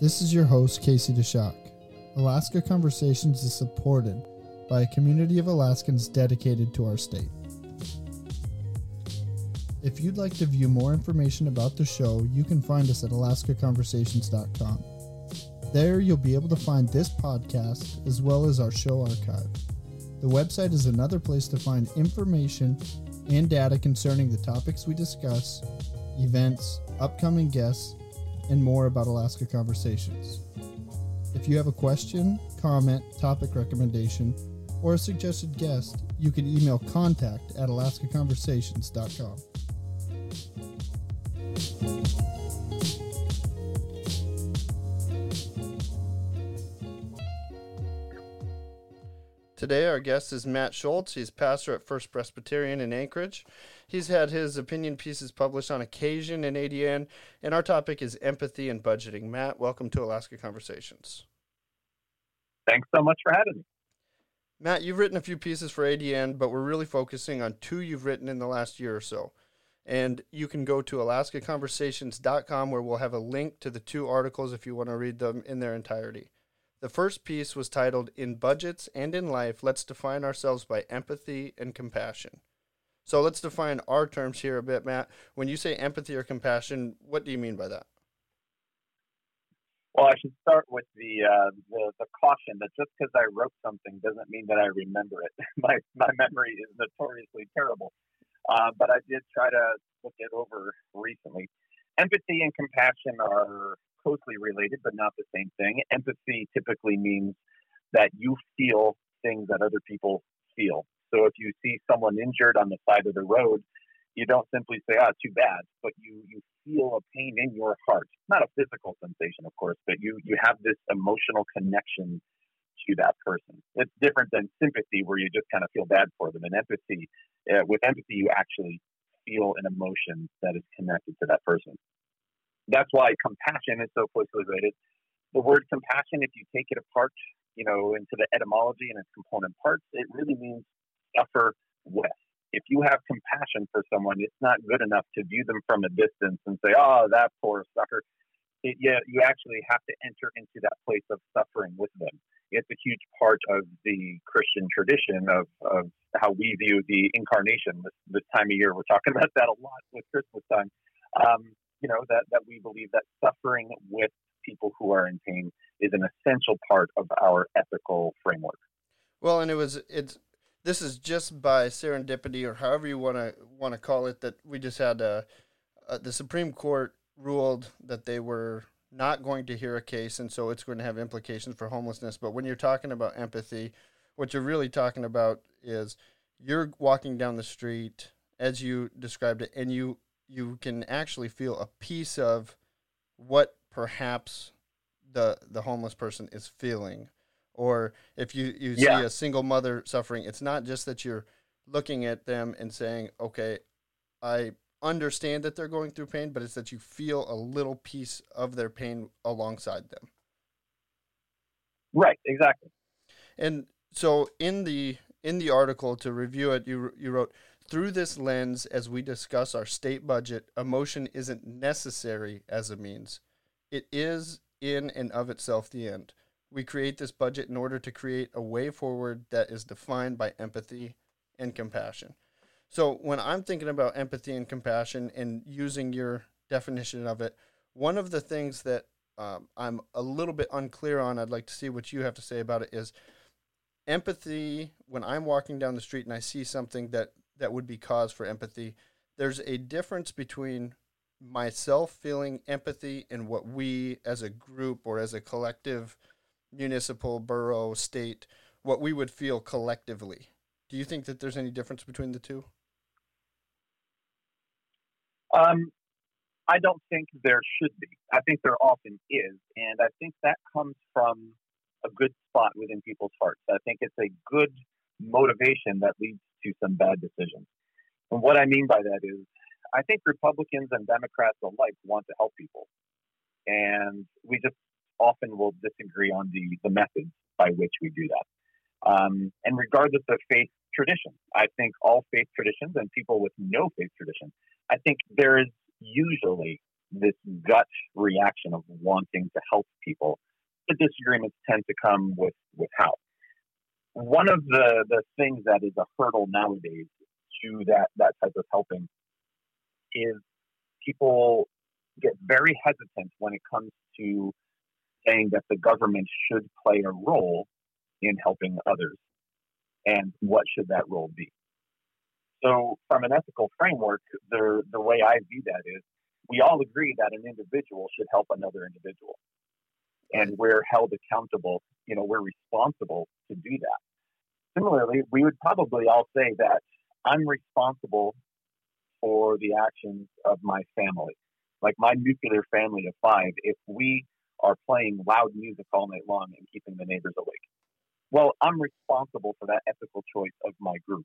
This is your host, Casey DeShock. Alaska Conversations is supported by a community of Alaskans dedicated to our state. If you'd like to view more information about the show, you can find us at alaskaconversations.com. There, you'll be able to find this podcast as well as our show archive. The website is another place to find information and data concerning the topics we discuss, events, upcoming guests, and more about Alaska Conversations. If you have a question, comment, topic recommendation, or a suggested guest, you can email contact at alaskaconversations.com. Today, our guest is Matt Schultz. He's pastor at First Presbyterian in Anchorage. He's had his opinion pieces published on occasion in ADN, and our topic is empathy and budgeting. Matt, welcome to Alaska Conversations. Thanks so much for having me. Matt, you've written a few pieces for ADN, but we're really focusing on two you've written in the last year or so. And you can go to alaskaconversations.com where we'll have a link to the two articles if you want to read them in their entirety. The first piece was titled In Budgets and in Life, Let's Define Ourselves by Empathy and Compassion. So let's define our terms here a bit, Matt. When you say empathy or compassion, what do you mean by that? Well, I should start with the uh, the, the, caution that just because I wrote something doesn't mean that I remember it. my my memory is notoriously terrible, uh, but I did try to look it over recently. Empathy and compassion are closely related, but not the same thing. Empathy typically means that you feel things that other people feel. So if you see someone injured on the side of the road, you don't simply say, "Ah, too bad," but you you feel a pain in your heart. Not a physical sensation, of course, but you you have this emotional connection to that person. It's different than sympathy, where you just kind of feel bad for them. And empathy, uh, with empathy, you actually feel an emotion that is connected to that person that's why compassion is so closely related. The word compassion, if you take it apart, you know, into the etymology and its component parts, it really means suffer with. If you have compassion for someone, it's not good enough to view them from a distance and say, "Oh, that poor sucker." It, yeah, you actually have to enter into that place of suffering with them. It's a huge part of the Christian tradition of, of how we view the incarnation. This, this time of year, we're talking about that a lot with Christmas time. Um, you know that that we believe that suffering with people who are in pain is an essential part of our ethical framework. Well, and it was it's this is just by serendipity or however you want to want to call it that we just had a, a, the Supreme Court ruled that they were not going to hear a case and so it's going to have implications for homelessness but when you're talking about empathy what you're really talking about is you're walking down the street as you described it and you you can actually feel a piece of what perhaps the the homeless person is feeling or if you you yeah. see a single mother suffering it's not just that you're looking at them and saying okay i understand that they're going through pain but it's that you feel a little piece of their pain alongside them right exactly and so in the in the article to review it you you wrote through this lens, as we discuss our state budget, emotion isn't necessary as a means. It is in and of itself the end. We create this budget in order to create a way forward that is defined by empathy and compassion. So, when I'm thinking about empathy and compassion and using your definition of it, one of the things that um, I'm a little bit unclear on, I'd like to see what you have to say about it, is empathy when I'm walking down the street and I see something that that would be cause for empathy. There's a difference between myself feeling empathy and what we as a group or as a collective municipal borough state what we would feel collectively do you think that there's any difference between the two um, i don't think there should be i think there often is and i think that comes from a good spot within people's hearts i think it's a good motivation that leads to some bad decisions. And what I mean by that is, I think Republicans and Democrats alike want to help people. And we just often will disagree on the, the methods by which we do that. Um, and regardless of faith tradition, I think all faith traditions and people with no faith tradition, I think there is usually this gut reaction of wanting to help people. The disagreements tend to come with, with how. One of the, the things that is a hurdle nowadays to that, that type of helping is people get very hesitant when it comes to saying that the government should play a role in helping others. And what should that role be? So, from an ethical framework, the, the way I view that is we all agree that an individual should help another individual. And we're held accountable, you know, we're responsible to do that. Similarly, we would probably all say that I'm responsible for the actions of my family. Like my nuclear family of five, if we are playing loud music all night long and keeping the neighbors awake, well, I'm responsible for that ethical choice of my group.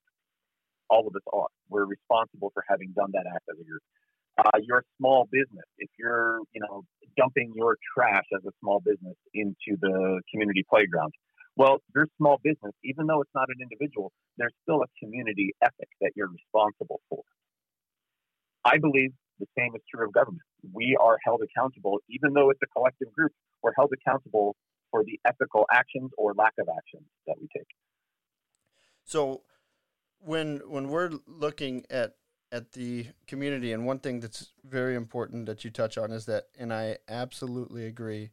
All of us are. We're responsible for having done that act as a group. Uh, a small business, if you're, you know, dumping your trash as a small business into the community playground, well, your small business, even though it's not an individual, there's still a community ethic that you're responsible for. I believe the same is true of government. We are held accountable, even though it's a collective group, we're held accountable for the ethical actions or lack of actions that we take. So when when we're looking at at the community and one thing that's very important that you touch on is that and I absolutely agree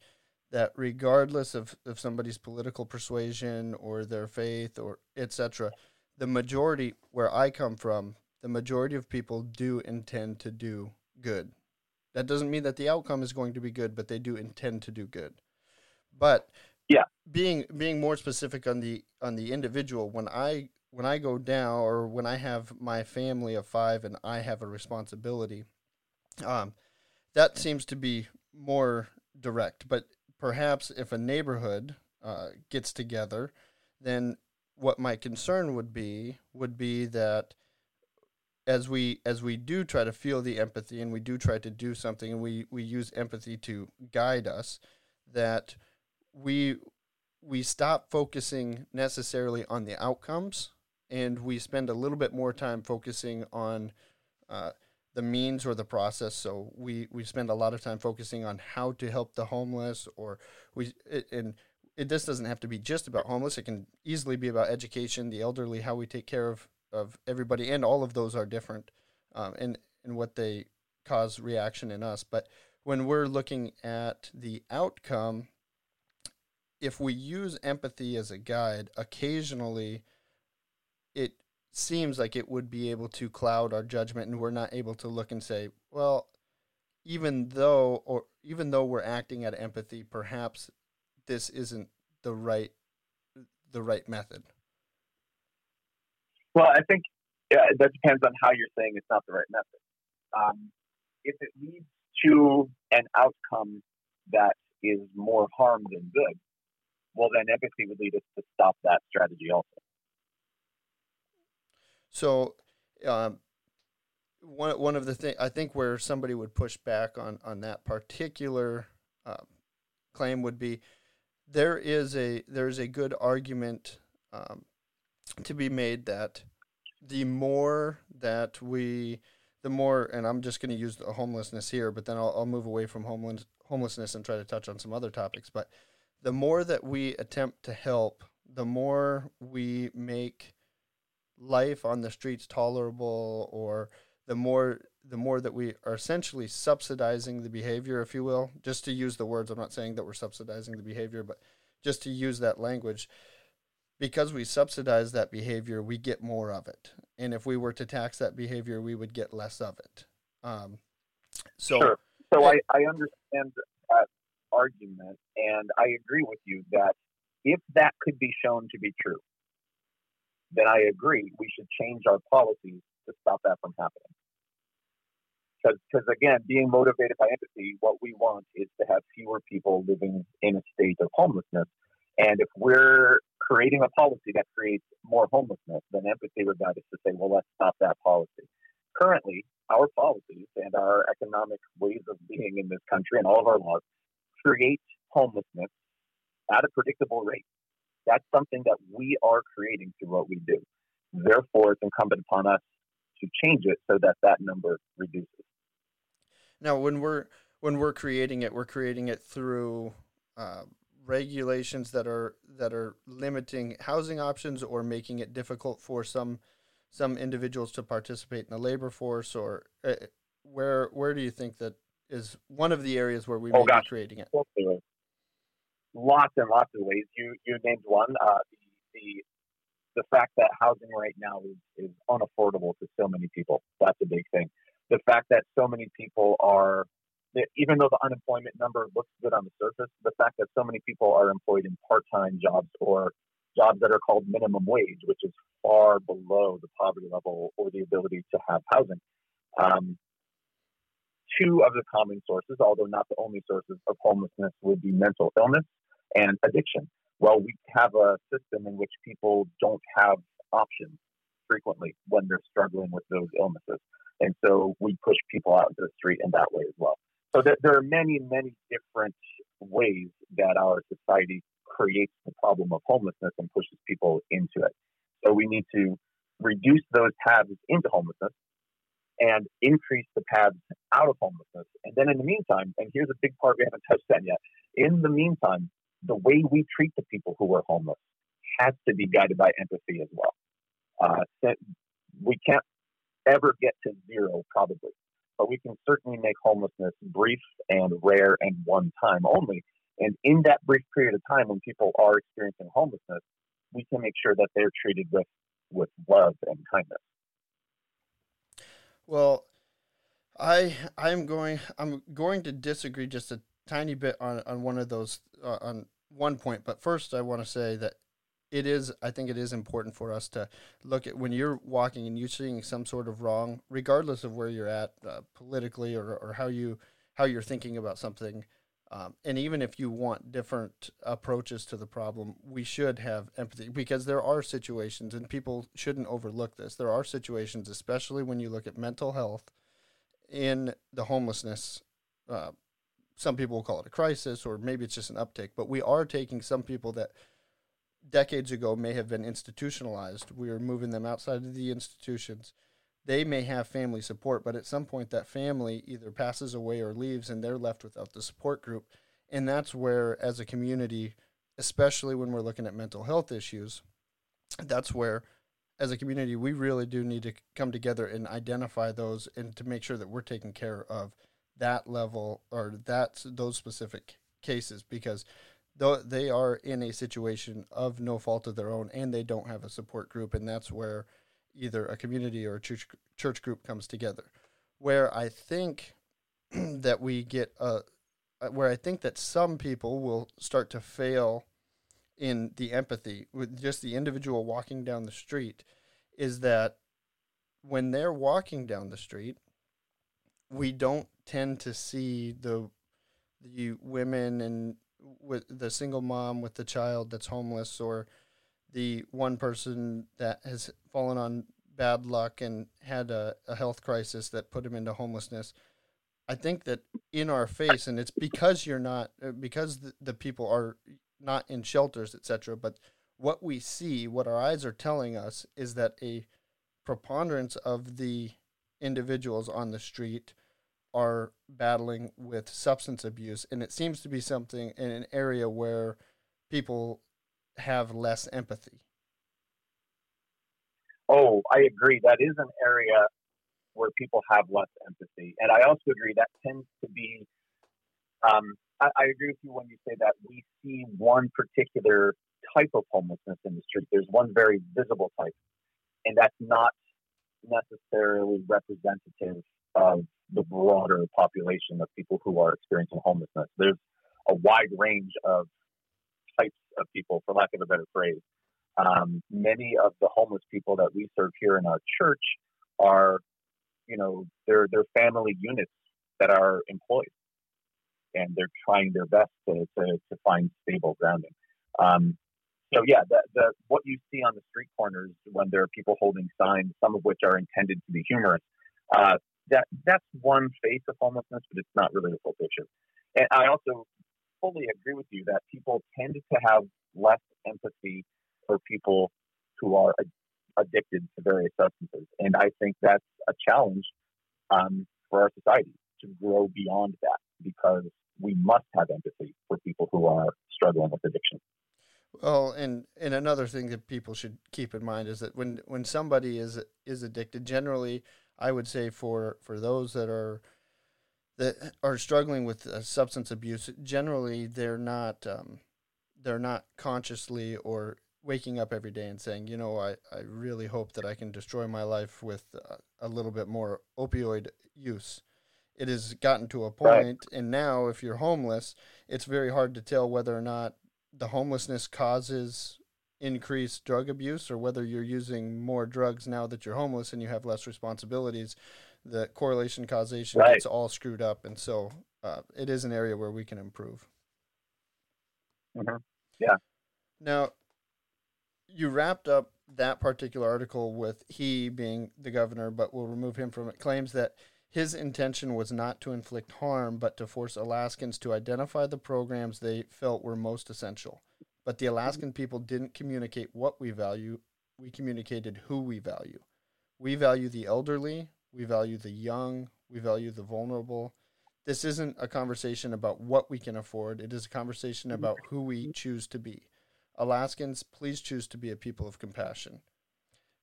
that regardless of, of somebody's political persuasion or their faith or etc the majority where I come from the majority of people do intend to do good that doesn't mean that the outcome is going to be good but they do intend to do good but yeah, being being more specific on the on the individual, when I when I go down or when I have my family of five and I have a responsibility, um, that seems to be more direct. But perhaps if a neighborhood uh, gets together, then what my concern would be would be that as we as we do try to feel the empathy and we do try to do something and we we use empathy to guide us that we we stop focusing necessarily on the outcomes and we spend a little bit more time focusing on uh, the means or the process. So we, we spend a lot of time focusing on how to help the homeless, or we it, and it this doesn't have to be just about homeless. It can easily be about education, the elderly, how we take care of of everybody, and all of those are different, um, and and what they cause reaction in us. But when we're looking at the outcome, if we use empathy as a guide, occasionally it seems like it would be able to cloud our judgment and we're not able to look and say, well, even though or even though we're acting at empathy, perhaps this isn't the right the right method. Well, I think yeah, that depends on how you're saying it's not the right method. Um, if it leads to an outcome that is more harm than good, well, then empathy would lead us to stop that strategy also. So, um, one one of the things I think where somebody would push back on on that particular uh, claim would be there is a there's a good argument um, to be made that the more that we the more and I'm just going to use the homelessness here, but then I'll, I'll move away from homeless homelessness and try to touch on some other topics, but the more that we attempt to help, the more we make life on the streets tolerable or the more the more that we are essentially subsidizing the behavior if you will. Just to use the words i'm not saying that we're subsidizing the behavior but just to use that language because we subsidize that behavior we get more of it. And if we were to tax that behavior we would get less of it. Um, so sure. so I, I understand argument, and I agree with you that if that could be shown to be true, then I agree we should change our policies to stop that from happening. Because again, being motivated by empathy, what we want is to have fewer people living in a state of homelessness. And if we're creating a policy that creates more homelessness, then empathy would guide us to say, well, let's stop that policy. Currently, our policies and our economic ways of being in this country and all of our laws create homelessness at a predictable rate. That's something that we are creating through what we do. Therefore, it's incumbent upon us to change it so that that number reduces. Now, when we're when we're creating it, we're creating it through uh, regulations that are that are limiting housing options or making it difficult for some some individuals to participate in the labor force or uh, where where do you think that is one of the areas where we oh, may gosh. be creating it lots and lots of ways you you named one uh, the, the the fact that housing right now is, is unaffordable to so many people that's a big thing the fact that so many people are even though the unemployment number looks good on the surface, the fact that so many people are employed in part-time jobs or jobs that are called minimum wage, which is far below the poverty level or the ability to have housing. Um, two of the common sources, although not the only sources of homelessness, would be mental illness and addiction. Well, we have a system in which people don't have options frequently when they're struggling with those illnesses. And so we push people out into the street in that way as well. So there, there are many, many different ways that our society creates the problem of homelessness and pushes people into it. So we need to reduce those paths into homelessness and increase the paths out of homelessness. And then in the meantime, and here's a big part we haven't touched on yet, in the meantime, the way we treat the people who are homeless has to be guided by empathy as well. Uh, we can't ever get to zero, probably but we can certainly make homelessness brief and rare and one time only. And in that brief period of time when people are experiencing homelessness, we can make sure that they're treated with, with love and kindness. Well, I I'm going I'm going to disagree just a tiny bit on, on one of those uh, on one point, but first I want to say that it is i think it is important for us to look at when you're walking and you're seeing some sort of wrong regardless of where you're at uh, politically or, or how you how you're thinking about something um, and even if you want different approaches to the problem we should have empathy because there are situations and people shouldn't overlook this there are situations especially when you look at mental health in the homelessness uh, some people will call it a crisis or maybe it's just an uptick but we are taking some people that decades ago may have been institutionalized. We are moving them outside of the institutions. They may have family support, but at some point that family either passes away or leaves and they're left without the support group. And that's where, as a community, especially when we're looking at mental health issues, that's where, as a community, we really do need to come together and identify those and to make sure that we're taking care of that level or that those specific cases because though they are in a situation of no fault of their own and they don't have a support group and that's where either a community or a church church group comes together. Where i think that we get a uh, where i think that some people will start to fail in the empathy with just the individual walking down the street is that when they're walking down the street we don't tend to see the the women and with the single mom with the child that's homeless or the one person that has fallen on bad luck and had a, a health crisis that put him into homelessness i think that in our face and it's because you're not uh, because the, the people are not in shelters etc but what we see what our eyes are telling us is that a preponderance of the individuals on the street are battling with substance abuse, and it seems to be something in an area where people have less empathy. Oh, I agree. That is an area where people have less empathy, and I also agree that tends to be. Um, I, I agree with you when you say that we see one particular type of homelessness in the street. There's one very visible type, and that's not necessarily representative of the broader population of people who are experiencing homelessness. There's a wide range of types of people, for lack of a better phrase. Um, many of the homeless people that we serve here in our church are, you know, they're, they're family units that are employed and they're trying their best to, to, to find stable grounding. Um, so yeah, the, the, what you see on the street corners when there are people holding signs, some of which are intended to be humorous, uh, that that's one face of homelessness, but it's not really the full picture. And I also fully agree with you that people tend to have less empathy for people who are addicted to various substances, and I think that's a challenge um, for our society to grow beyond that because we must have empathy for people who are struggling with addiction. Well, and and another thing that people should keep in mind is that when when somebody is is addicted, generally, I would say for for those that are that are struggling with uh, substance abuse, generally they're not um, they're not consciously or waking up every day and saying, you know, I, I really hope that I can destroy my life with uh, a little bit more opioid use. It has gotten to a point, right. and now if you're homeless, it's very hard to tell whether or not the homelessness causes increased drug abuse or whether you're using more drugs now that you're homeless and you have less responsibilities. The correlation causation right. gets all screwed up, and so uh, it is an area where we can improve. Mm-hmm. Yeah. Now, you wrapped up that particular article with he being the governor, but we'll remove him from it. Claims that his intention was not to inflict harm, but to force Alaskans to identify the programs they felt were most essential. But the Alaskan people didn't communicate what we value, we communicated who we value. We value the elderly, we value the young, we value the vulnerable. This isn't a conversation about what we can afford, it is a conversation mm-hmm. about who we mm-hmm. choose to be. Alaskans, please choose to be a people of compassion.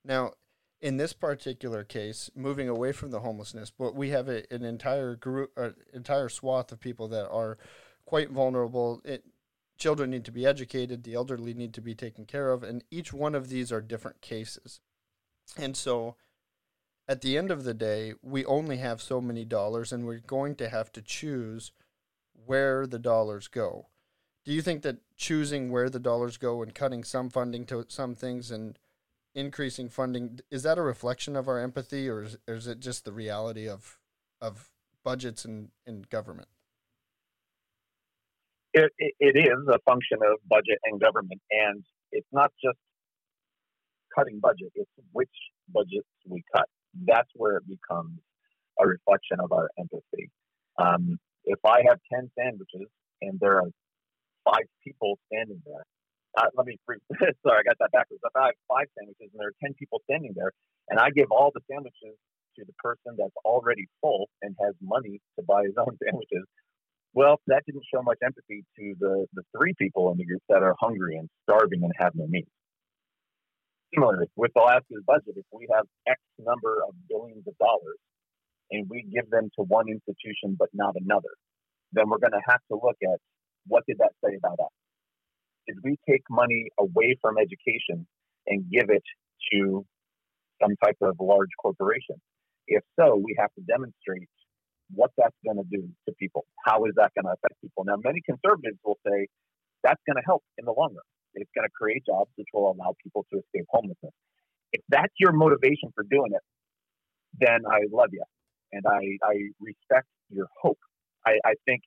Now, in this particular case, moving away from the homelessness, but we have a, an entire group, an entire swath of people that are quite vulnerable. It, children need to be educated, the elderly need to be taken care of, and each one of these are different cases. And so, at the end of the day, we only have so many dollars, and we're going to have to choose where the dollars go. Do you think that choosing where the dollars go and cutting some funding to some things and increasing funding is that a reflection of our empathy or is, or is it just the reality of of budgets and, and government it, it, it is a function of budget and government and it's not just cutting budget it's which budgets we cut that's where it becomes a reflection of our empathy um, if i have 10 sandwiches and there are five people standing there uh, let me sorry, I got that backwards. If I have five sandwiches and there are ten people standing there, and I give all the sandwiches to the person that's already full and has money to buy his own sandwiches, well, that didn't show much empathy to the the three people in the group that are hungry and starving and have no means. Similarly, with Alaska's budget, if we have X number of billions of dollars and we give them to one institution but not another, then we're going to have to look at what did that say about us did we take money away from education and give it to some type of large corporation? If so, we have to demonstrate what that's going to do to people. How is that going to affect people? Now, many conservatives will say that's going to help in the long run. It's going to create jobs, which will allow people to escape homelessness. If that's your motivation for doing it, then I love you and I, I respect your hope. I, I think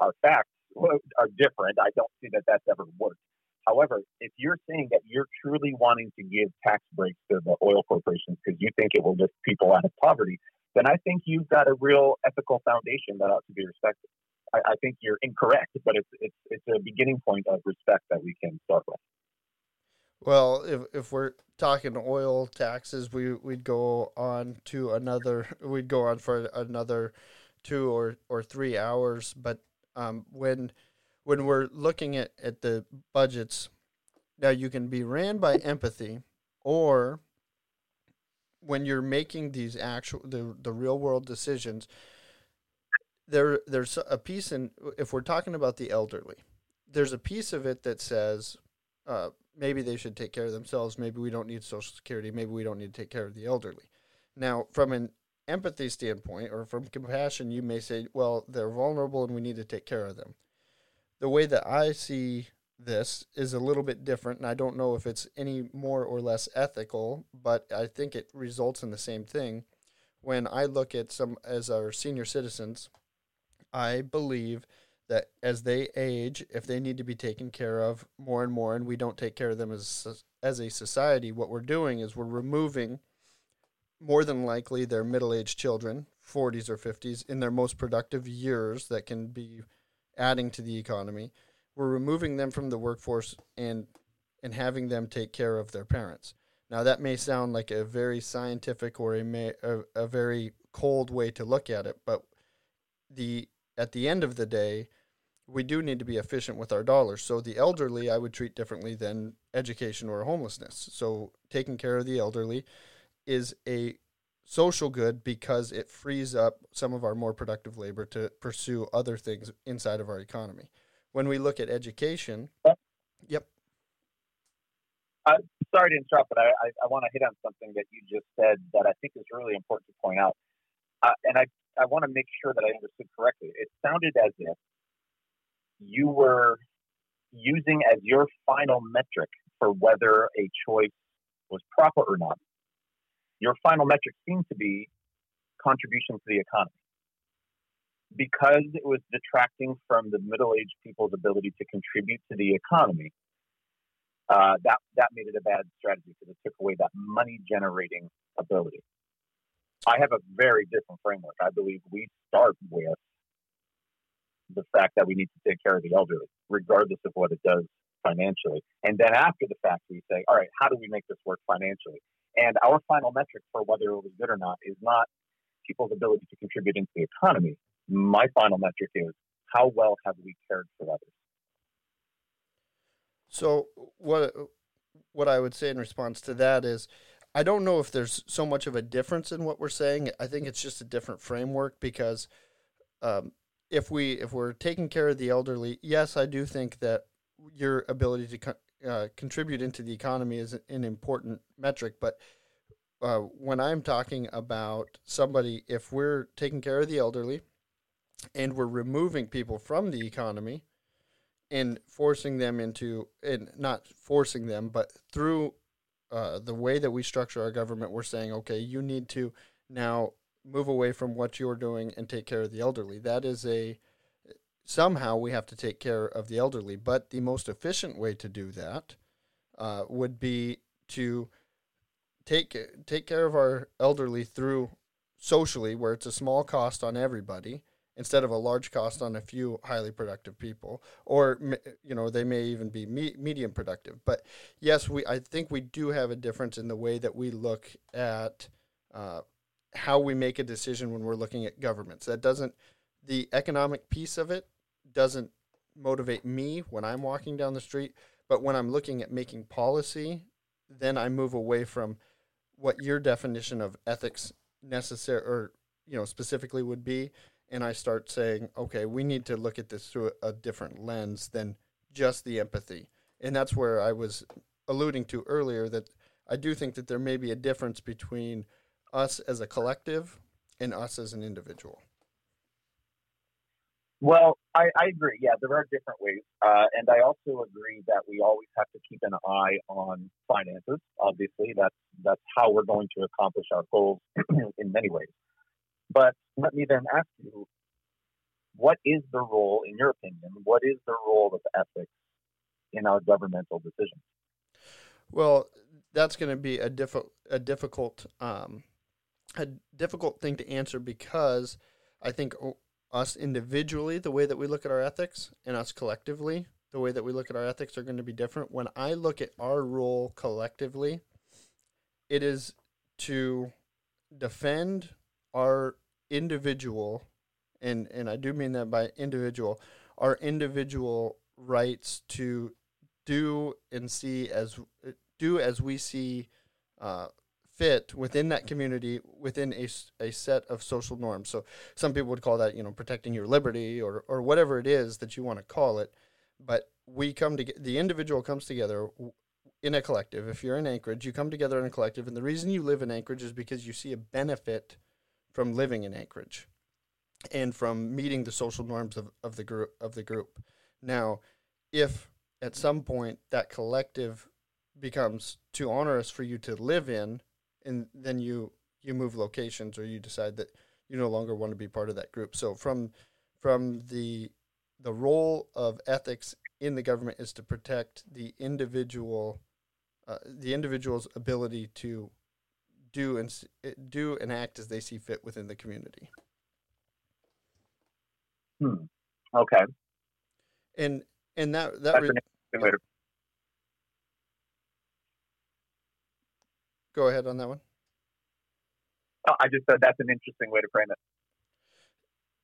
our facts are different. I don't see that that's ever worked. However, if you're saying that you're truly wanting to give tax breaks to the oil corporations because you think it will lift people out of poverty, then I think you've got a real ethical foundation that ought to be respected. I, I think you're incorrect, but it's it's it's a beginning point of respect that we can start with. Well, if if we're talking oil taxes, we we'd go on to another. We'd go on for another two or or three hours, but um, when when we're looking at, at the budgets, now you can be ran by empathy, or when you're making these actual the, the real world decisions, there there's a piece in if we're talking about the elderly, there's a piece of it that says uh, maybe they should take care of themselves. Maybe we don't need Social Security. Maybe we don't need to take care of the elderly. Now, from an empathy standpoint or from compassion, you may say, well, they're vulnerable and we need to take care of them. The way that I see this is a little bit different, and I don't know if it's any more or less ethical, but I think it results in the same thing. When I look at some as our senior citizens, I believe that as they age, if they need to be taken care of more and more, and we don't take care of them as as a society, what we're doing is we're removing more than likely they're middle-aged children, 40s or 50s, in their most productive years that can be adding to the economy. We're removing them from the workforce and and having them take care of their parents. Now that may sound like a very scientific or a, may, a, a very cold way to look at it, but the at the end of the day, we do need to be efficient with our dollars. So the elderly, I would treat differently than education or homelessness. So taking care of the elderly is a social good because it frees up some of our more productive labor to pursue other things inside of our economy. When we look at education, yep. Uh, sorry to interrupt, but I, I, I want to hit on something that you just said that I think is really important to point out. Uh, and I, I want to make sure that I understood correctly. It sounded as if you were using as your final metric for whether a choice was proper or not, your final metric seemed to be contribution to the economy. Because it was detracting from the middle aged people's ability to contribute to the economy, uh, that, that made it a bad strategy because it took away that money generating ability. I have a very different framework. I believe we start with the fact that we need to take care of the elderly, regardless of what it does financially. And then after the fact, we say, all right, how do we make this work financially? And our final metric for whether it was good or not is not people's ability to contribute into the economy. My final metric is how well have we cared for others? So what what I would say in response to that is I don't know if there's so much of a difference in what we're saying. I think it's just a different framework because um, if we if we're taking care of the elderly, yes, I do think that your ability to uh, contribute into the economy is an important metric. But uh, when I'm talking about somebody, if we're taking care of the elderly and we're removing people from the economy and forcing them into, and not forcing them, but through uh, the way that we structure our government, we're saying, okay, you need to now move away from what you're doing and take care of the elderly. That is a somehow we have to take care of the elderly, but the most efficient way to do that uh, would be to take take care of our elderly through socially, where it's a small cost on everybody instead of a large cost on a few highly productive people. Or you know they may even be me- medium productive. But yes we i think we do have a difference in the way that we look at uh, how we make a decision when we're looking at governments. That doesn't the economic piece of it doesn't motivate me when I'm walking down the street, but when I'm looking at making policy, then I move away from what your definition of ethics necessary or you know specifically would be and I start saying, okay, we need to look at this through a, different lens than just the empathy. And that's where I was alluding to earlier that I do think that there may be a difference between us as a collective and us as an individual? Well, I, I agree. Yeah, there are different ways. Uh, and I also agree that we always have to keep an eye on finances. Obviously, that's, that's how we're going to accomplish our goals in many ways. But let me then ask you what is the role, in your opinion, what is the role of ethics in our governmental decisions? Well, that's going to be a, diffi- a difficult um, a difficult thing to answer because I think us individually, the way that we look at our ethics, and us collectively, the way that we look at our ethics are going to be different. When I look at our role collectively, it is to defend our individual, and, and I do mean that by individual, our individual rights to do and see as do as we see uh, fit within that community within a, a set of social norms. So some people would call that, you know, protecting your liberty or, or whatever it is that you want to call it. But we come to the individual comes together in a collective. If you're in Anchorage, you come together in a collective. And the reason you live in Anchorage is because you see a benefit from living in Anchorage and from meeting the social norms of, of the group of the group. Now, if at some point that collective becomes too onerous for you to live in and then you you move locations or you decide that you no longer want to be part of that group. So from from the the role of ethics in the government is to protect the individual uh, the individual's ability to do and do and act as they see fit within the community. Hmm. Okay. And and that that re- Go ahead on that one. I just said that's an interesting way to frame it.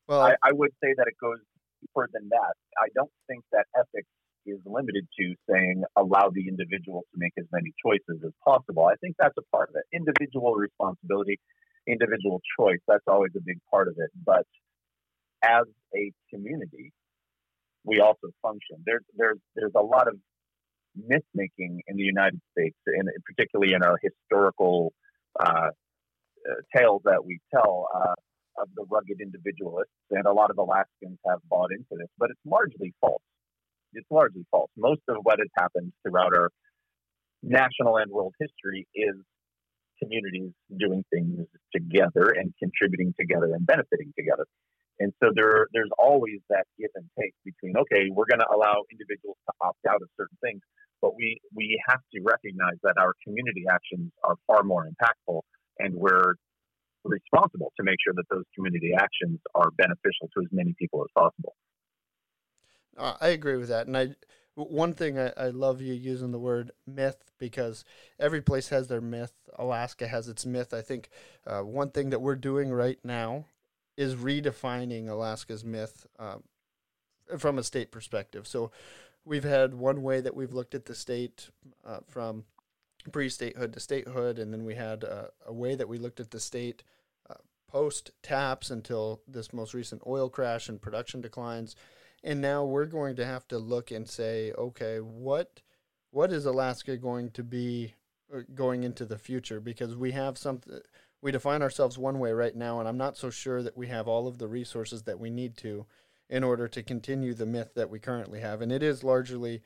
Well, I, I would say that it goes deeper than that. I don't think that ethics is limited to saying allow the individual to make as many choices as possible. I think that's a part of it. Individual responsibility, individual choice, that's always a big part of it. But as a community, we also function. There's there's there's a lot of myth making in the United States, and particularly in our historical uh, uh, tales that we tell uh, of the rugged individualists, and a lot of Alaskans have bought into this, but it's largely false. It's largely false. Most of what has happened throughout our national and world history is communities doing things together and contributing together and benefiting together. And so there, there's always that give and take between, okay, we're going to allow individuals to opt out of certain things, but we, we have to recognize that our community actions are far more impactful and we're responsible to make sure that those community actions are beneficial to as many people as possible. I agree with that. And I, one thing I, I love you using the word myth because every place has their myth. Alaska has its myth. I think uh, one thing that we're doing right now is redefining Alaska's myth um, from a state perspective. So we've had one way that we've looked at the state uh, from pre-statehood to statehood, and then we had uh, a way that we looked at the state uh, post TAPS until this most recent oil crash and production declines, and now we're going to have to look and say, okay, what what is Alaska going to be uh, going into the future? Because we have something we define ourselves one way right now, and I'm not so sure that we have all of the resources that we need to in order to continue the myth that we currently have. And it is largely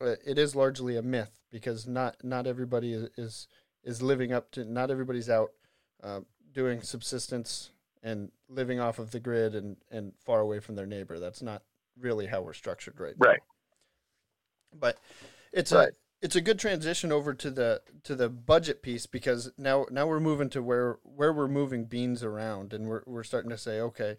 uh, it is largely a myth because not not everybody is is, living up to not everybody's out uh, doing subsistence and living off of the grid and, and far away from their neighbor. That's not really how we're structured right, right. now. But it's right. a it's a good transition over to the to the budget piece because now now we're moving to where where we're moving beans around and we're we're starting to say okay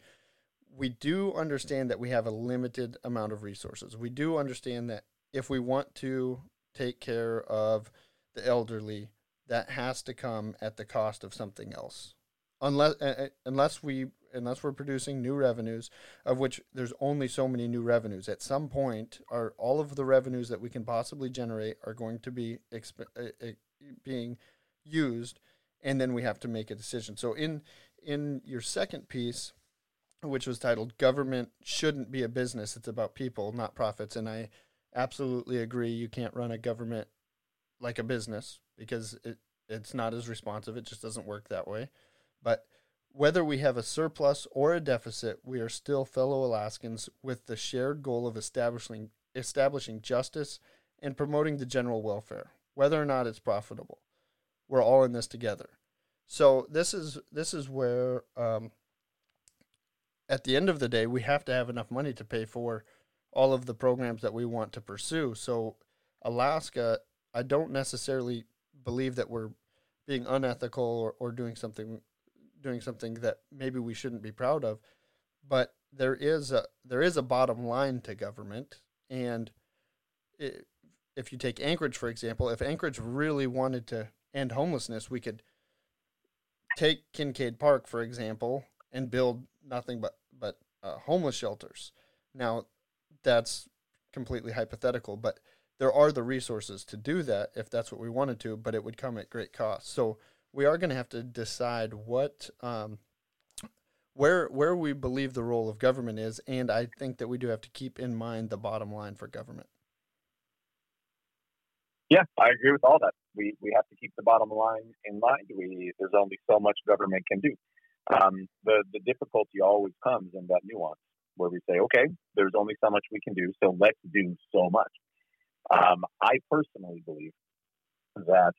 we do understand that we have a limited amount of resources we do understand that if we want to take care of the elderly that has to come at the cost of something else unless uh, unless we unless we're producing new revenues, of which there's only so many new revenues. At some point, are all of the revenues that we can possibly generate are going to be exp- uh, uh, being used, and then we have to make a decision. So in in your second piece, which was titled "Government Shouldn't Be a Business," it's about people, not profits, and I absolutely agree. You can't run a government like a business because it it's not as responsive. It just doesn't work that way. But whether we have a surplus or a deficit, we are still fellow Alaskans with the shared goal of establishing establishing justice and promoting the general welfare, whether or not it's profitable. We're all in this together. So this is this is where, um, at the end of the day, we have to have enough money to pay for all of the programs that we want to pursue. So Alaska, I don't necessarily believe that we're being unethical or, or doing something doing something that maybe we shouldn't be proud of, but there is a there is a bottom line to government, and it, if you take Anchorage for example, if Anchorage really wanted to end homelessness, we could take Kincaid Park for example and build nothing but but uh, homeless shelters. Now, that's completely hypothetical, but there are the resources to do that if that's what we wanted to, but it would come at great cost. So we are going to have to decide what um, where where we believe the role of government is, and I think that we do have to keep in mind the bottom line for government. Yeah, I agree with all that. We we have to keep the bottom line in mind. We there's only so much government can do. Um, the the difficulty always comes in that nuance where we say, okay, there's only so much we can do, so let's do so much. Um, I personally believe that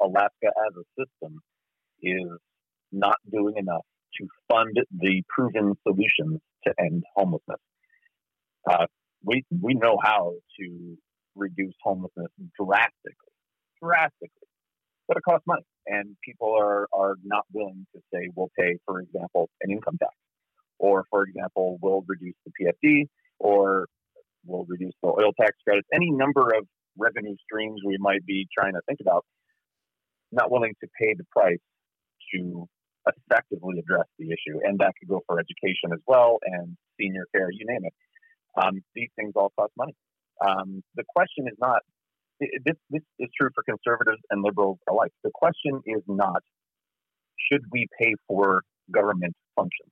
Alaska as a system is not doing enough to fund the proven solutions to end homelessness. Uh, we we know how to reduce homelessness drastically, drastically, but it costs money, and people are are not willing to say we'll pay, for example, an income tax, or for example, we'll reduce the PFD, or we'll reduce the oil tax credits. Any number of revenue streams we might be trying to think about not willing to pay the price to effectively address the issue. And that could go for education as well and senior care, you name it. Um, these things all cost money. Um, the question is not this. This is true for conservatives and liberals alike. The question is not should we pay for government functions.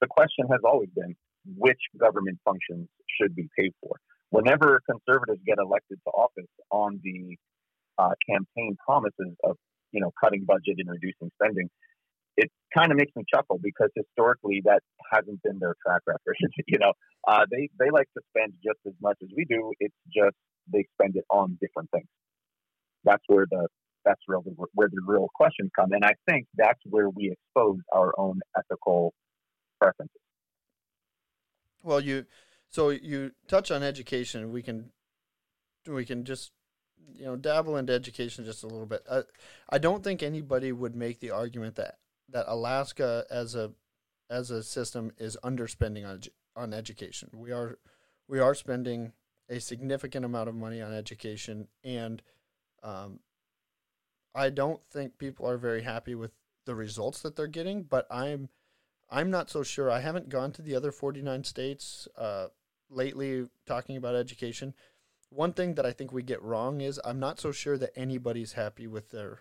The question has always been which government functions should be paid for. Whenever conservatives get elected to office on the uh, campaign promises of you know cutting budget and reducing spending, it kind of makes me chuckle because historically that hasn't been their track record. you know, uh, they they like to spend just as much as we do. It's just they spend it on different things. That's where the that's where the real questions come, and I think that's where we expose our own ethical preferences. Well, you so you touch on education. We can we can just you know dabble into education just a little bit. I, I don't think anybody would make the argument that that Alaska as a as a system is underspending on on education. We are we are spending a significant amount of money on education, and um, I don't think people are very happy with the results that they're getting. But I'm I'm not so sure. I haven't gone to the other 49 states uh, lately talking about education. One thing that I think we get wrong is I'm not so sure that anybody's happy with their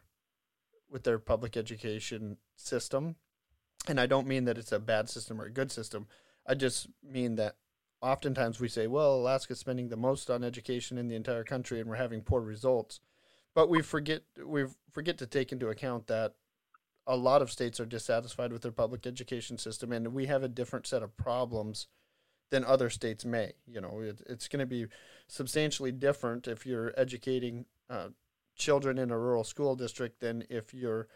with their public education system. And I don't mean that it's a bad system or a good system. I just mean that oftentimes we say, well, Alaska's spending the most on education in the entire country and we're having poor results. But we forget we forget to take into account that a lot of states are dissatisfied with their public education system and we have a different set of problems than other states may. You know, it, it's going to be substantially different if you're educating uh, children in a rural school district than if you're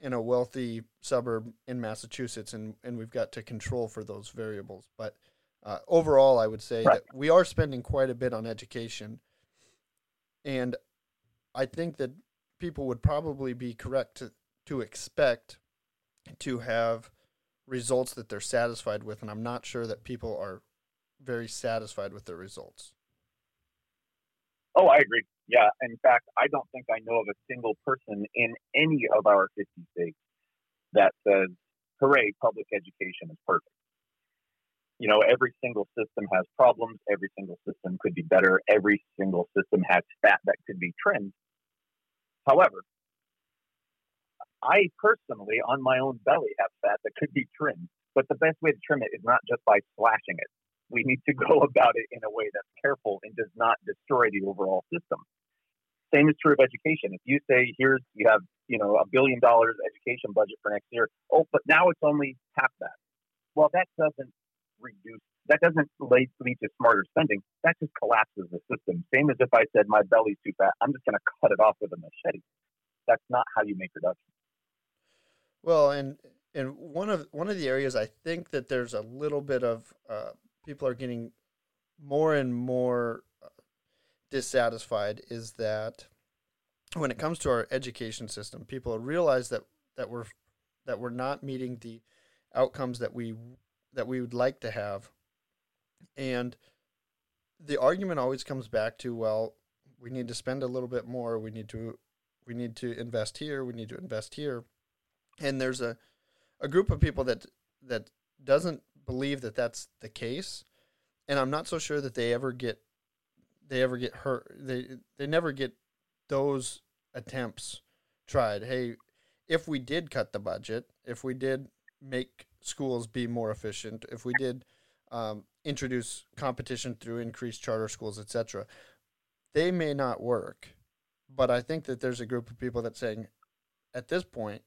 in a wealthy suburb in Massachusetts, and, and we've got to control for those variables. But uh, overall, I would say right. that we are spending quite a bit on education, and I think that people would probably be correct to, to expect to have results that they're satisfied with, and I'm not sure that people are very satisfied with their results. Oh, I agree. Yeah, in fact, I don't think I know of a single person in any of our 50 states that says, hooray, public education is perfect. You know, every single system has problems. Every single system could be better. Every single system has fat that could be trimmed. However, I personally, on my own belly, have fat that could be trimmed. But the best way to trim it is not just by slashing it we need to go about it in a way that's careful and does not destroy the overall system. Same is true of education. If you say, here's, you have, you know, a billion dollars education budget for next year. Oh, but now it's only half that. Well, that doesn't reduce, that doesn't lead, lead to smarter spending. That just collapses the system. Same as if I said my belly's too fat, I'm just going to cut it off with a machete. That's not how you make reductions. Well, and and one of one of the areas I think that there's a little bit of uh, people are getting more and more uh, dissatisfied is that when it comes to our education system, people realize that that we're that we're not meeting the outcomes that we that we would like to have, and the argument always comes back to well, we need to spend a little bit more. We need to we need to invest here. We need to invest here, and there's a a group of people that that doesn't believe that that's the case, and I'm not so sure that they ever get they ever get hurt. They they never get those attempts tried. Hey, if we did cut the budget, if we did make schools be more efficient, if we did um, introduce competition through increased charter schools, etc., they may not work. But I think that there's a group of people that's saying, at this point,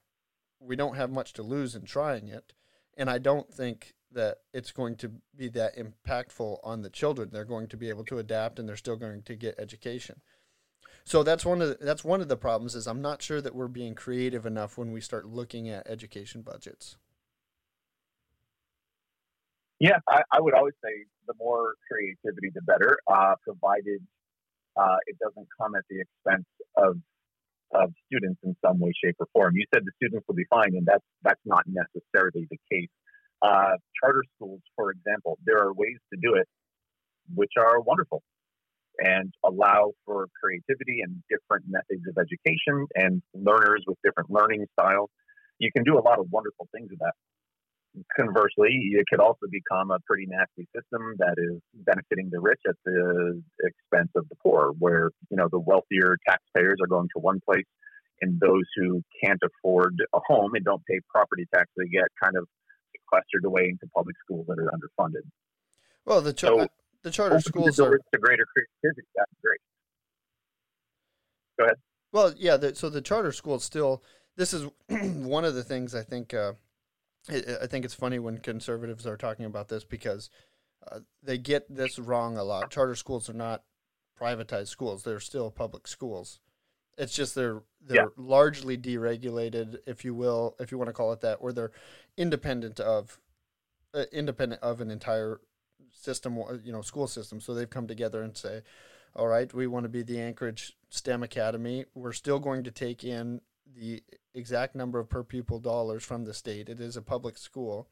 we don't have much to lose in trying it, and I don't think that it's going to be that impactful on the children. They're going to be able to adapt and they're still going to get education. So that's one of the, that's one of the problems is I'm not sure that we're being creative enough when we start looking at education budgets. Yeah, I, I would always say the more creativity, the better, uh, provided uh, it doesn't come at the expense of of students in some way, shape, or form. You said the students will be fine, and that's that's not necessarily the case. Uh, charter schools, for example, there are ways to do it which are wonderful and allow for creativity and different methods of education and learners with different learning styles. You can do a lot of wonderful things with that. conversely, it could also become a pretty nasty system that is benefiting the rich at the expense of the poor, where you know the wealthier taxpayers are going to one place, and those who can't afford a home and don't pay property tax, they get kind of sequestered away into public schools that are underfunded. Well, the char- so, the charter schools the are to greater creativity. That's great. Go ahead. Well, yeah. The, so the charter schools still. This is one of the things I think. Uh, I think it's funny when conservatives are talking about this because uh, they get this wrong a lot. Charter schools are not privatized schools; they're still public schools. It's just they're they're yeah. largely deregulated, if you will, if you want to call it that, or they're independent of uh, independent of an entire system, you know, school system. So they've come together and say, "All right, we want to be the Anchorage STEM Academy. We're still going to take in the exact number of per pupil dollars from the state. It is a public school,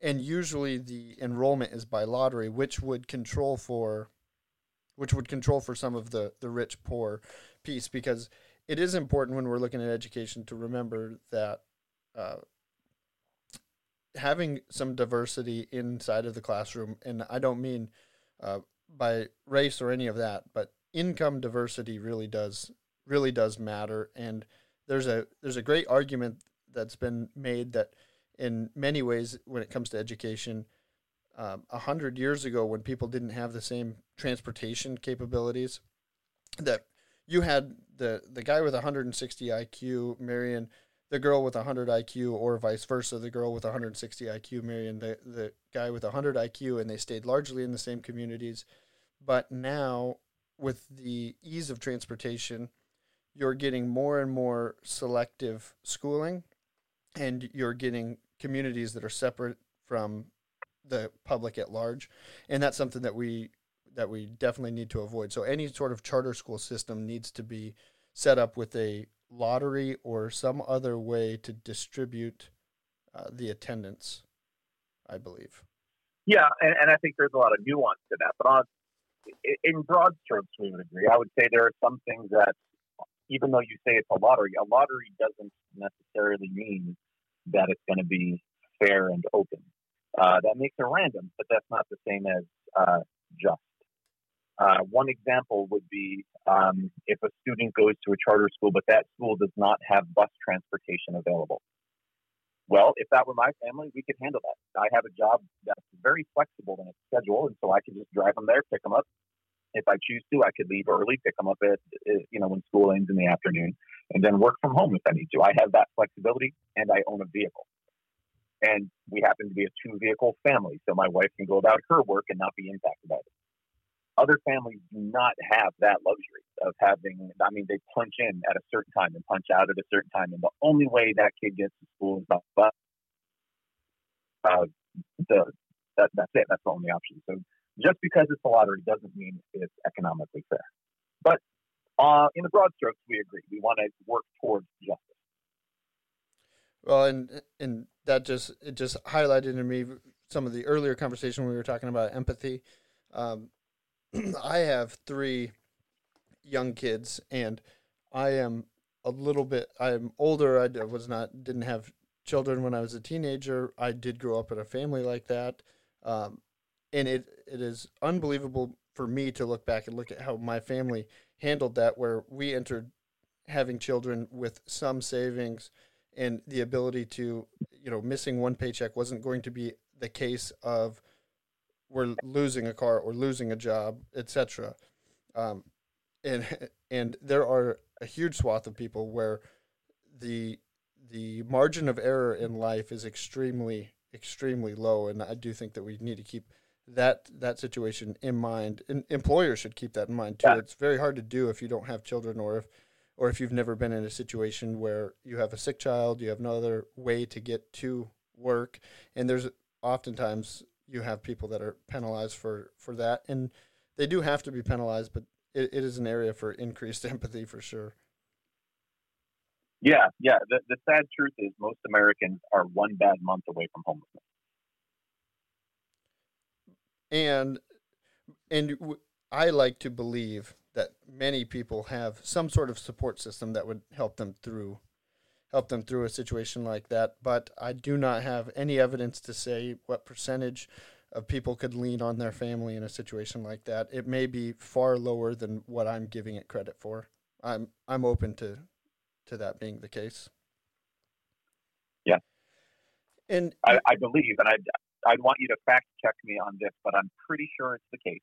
and usually the enrollment is by lottery, which would control for, which would control for some of the the rich poor piece because it is important when we're looking at education to remember that. Uh, having some diversity inside of the classroom, and I don't mean uh, by race or any of that, but income diversity really does really does matter. And there's a there's a great argument that's been made that in many ways when it comes to education um, a um, hundred years ago when people didn't have the same transportation capabilities that you had the the guy with 160 IQ marrying the girl with 100 IQ or vice versa the girl with 160 IQ marrying the the guy with 100 IQ and they stayed largely in the same communities. But now with the ease of transportation you're getting more and more selective schooling and you're getting communities that are separate from the public at large. And that's something that we that we definitely need to avoid so any sort of charter school system needs to be set up with a lottery or some other way to distribute uh, the attendance i believe yeah and, and i think there's a lot of nuance to that but on in broad strokes we would agree i would say there are some things that even though you say it's a lottery, a lottery doesn't necessarily mean that it's going to be fair and open. Uh, that makes it random, but that's not the same as uh, just. Uh, one example would be um, if a student goes to a charter school, but that school does not have bus transportation available. Well, if that were my family, we could handle that. I have a job that's very flexible in its schedule, and so I can just drive them there, pick them up, if I choose to, I could leave early, pick them up at you know when school ends in the afternoon, and then work from home if I need to. I have that flexibility, and I own a vehicle. And we happen to be a two vehicle family, so my wife can go about her work and not be impacted by it. Other families do not have that luxury of having. I mean, they punch in at a certain time and punch out at a certain time, and the only way that kid gets to school is by bus. Uh, the that, that's it. That's the only option. So just because it's a lottery doesn't mean it's economically fair. But uh, in the broad strokes, we agree. We want to work towards justice. Well, and and that just it just highlighted to me some of the earlier conversation we were talking about empathy. Um, I have three young kids, and I am a little bit. I'm older. I was not didn't have children when I was a teenager. I did grow up in a family like that. Um, and it it is unbelievable for me to look back and look at how my family handled that where we entered having children with some savings and the ability to you know missing one paycheck wasn't going to be the case of we're losing a car or losing a job etc um, and and there are a huge swath of people where the the margin of error in life is extremely extremely low and i do think that we need to keep that that situation in mind. And employers should keep that in mind too. Yeah. It's very hard to do if you don't have children or if or if you've never been in a situation where you have a sick child, you have no other way to get to work, and there's oftentimes you have people that are penalized for for that, and they do have to be penalized, but it, it is an area for increased empathy for sure. Yeah, yeah. The, the sad truth is most Americans are one bad month away from homelessness and and I like to believe that many people have some sort of support system that would help them through. Help them through a situation like that. But I do not have any evidence to say what percentage of people could lean on their family in a situation like that. It may be far lower than what I'm giving it credit for. I'm I'm open to to that being the case. Yeah, and I, I believe, and I'd, I'd want you to fact check me on this, but I'm pretty sure it's the case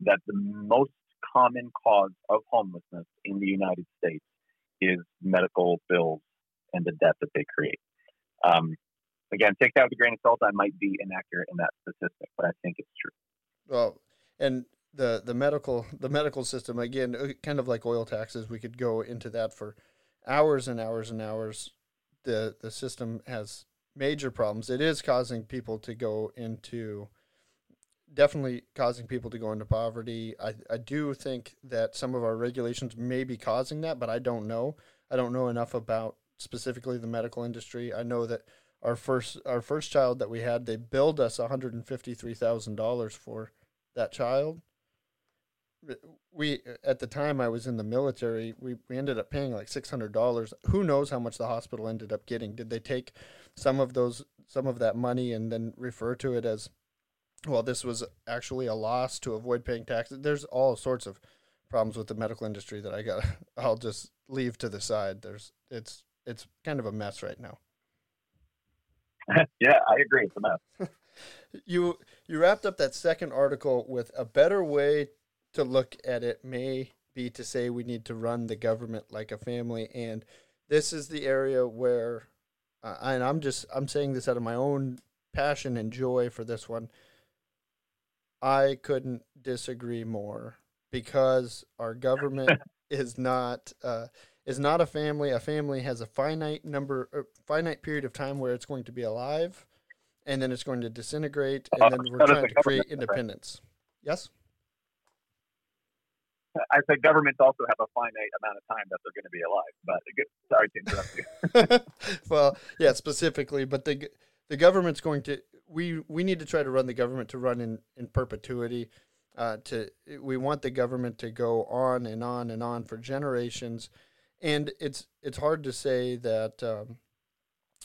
that the most common cause of homelessness in the United States is medical bills and the debt that they create. Um, again, take that with a grain of salt. I might be inaccurate in that statistic, but I think it's true. Well, and the the medical the medical system again, uh, kind of like oil taxes, we could go into that for hours and hours and hours. The the system has major problems. It is causing people to go into definitely causing people to go into poverty. I, I do think that some of our regulations may be causing that, but I don't know. I don't know enough about specifically the medical industry. I know that our first our first child that we had, they billed us one hundred and fifty three thousand dollars for that child. We at the time I was in the military, we, we ended up paying like six hundred dollars. Who knows how much the hospital ended up getting? Did they take some of those some of that money and then refer to it as well, this was actually a loss to avoid paying taxes. There's all sorts of problems with the medical industry that I got. I'll just leave to the side. There's it's it's kind of a mess right now. yeah, I agree. It's a mess. you you wrapped up that second article with a better way to look at it may be to say we need to run the government like a family and this is the area where uh, and I'm just I'm saying this out of my own passion and joy for this one I couldn't disagree more because our government is not uh, is not a family. A family has a finite number, a finite period of time where it's going to be alive, and then it's going to disintegrate, and then we're trying to create independence. Yes. I said governments also have a finite amount of time that they're going to be alive. But sorry to interrupt you. well, yeah, specifically, but the the government's going to we we need to try to run the government to run in in perpetuity. Uh, to we want the government to go on and on and on for generations, and it's it's hard to say that um,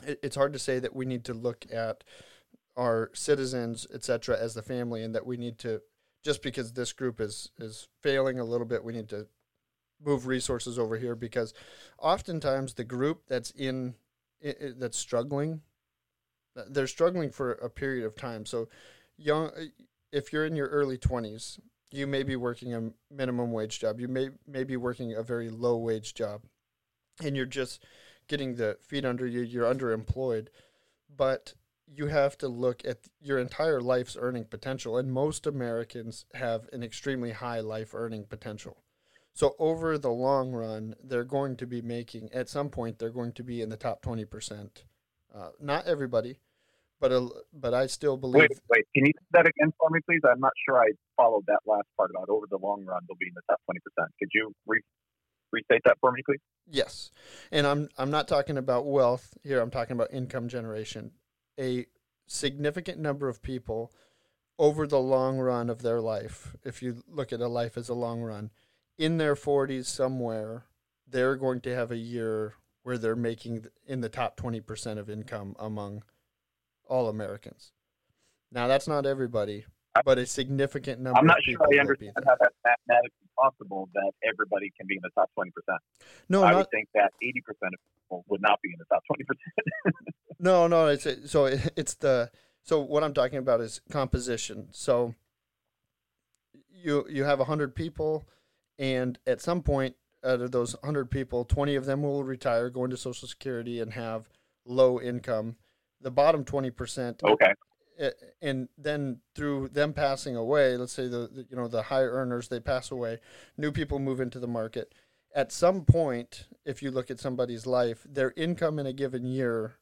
it, it's hard to say that we need to look at our citizens, etc., as the family, and that we need to just because this group is is failing a little bit, we need to move resources over here because oftentimes the group that's in that's struggling they're struggling for a period of time. So, young, if you're in your early 20s, you may be working a minimum wage job. You may may be working a very low wage job, and you're just getting the feet under you. You're underemployed, but you have to look at your entire life's earning potential, and most Americans have an extremely high life earning potential. So over the long run, they're going to be making at some point they're going to be in the top twenty percent. Uh, not everybody, but a, but I still believe. Wait, wait. Can you say that again for me, please? I'm not sure I followed that last part about over the long run they'll be in the top twenty percent. Could you re- restate that for me, please? Yes, and I'm I'm not talking about wealth here. I'm talking about income generation. A significant number of people over the long run of their life, if you look at a life as a long run, in their 40s somewhere, they're going to have a year where they're making in the top 20% of income among all Americans. Now that's not everybody, but a significant number. I'm not sure I understand how that's mathematically possible that everybody can be in the top twenty percent. No, I not, would think that eighty percent of people would not be in the top twenty percent. no, no, it's so it's the so what I'm talking about is composition. So you you have hundred people, and at some point out of those hundred people, twenty of them will retire, go into Social Security, and have low income the bottom 20%. Okay. And then through them passing away, let's say the, the you know the high earners they pass away, new people move into the market. At some point, if you look at somebody's life, their income in a given year,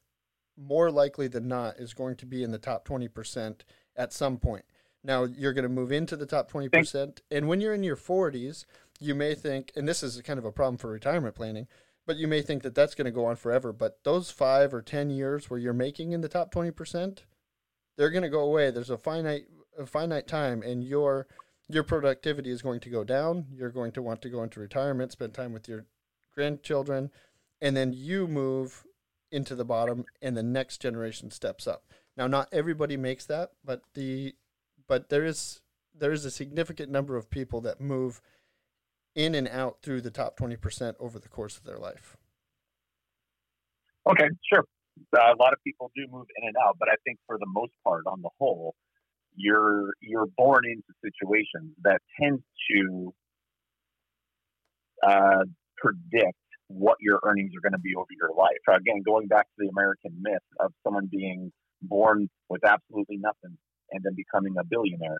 more likely than not, is going to be in the top 20% at some point. Now you're going to move into the top 20%. And when you're in your 40s, you may think, and this is kind of a problem for retirement planning, but you may think that that's going to go on forever. But those five or ten years where you're making in the top twenty percent, they're going to go away. There's a finite a finite time, and your your productivity is going to go down. You're going to want to go into retirement, spend time with your grandchildren, and then you move into the bottom and the next generation steps up. Now not everybody makes that, but the but there is there is a significant number of people that move in and out through the top 20% over the course of their life. Okay, sure. Uh, a lot of people do move in and out, but I think for the most part, on the whole, you're you're born into situations that tend to uh, predict what your earnings are going to be over your life. Again, going back to the American myth of someone being born with absolutely nothing and then becoming a billionaire.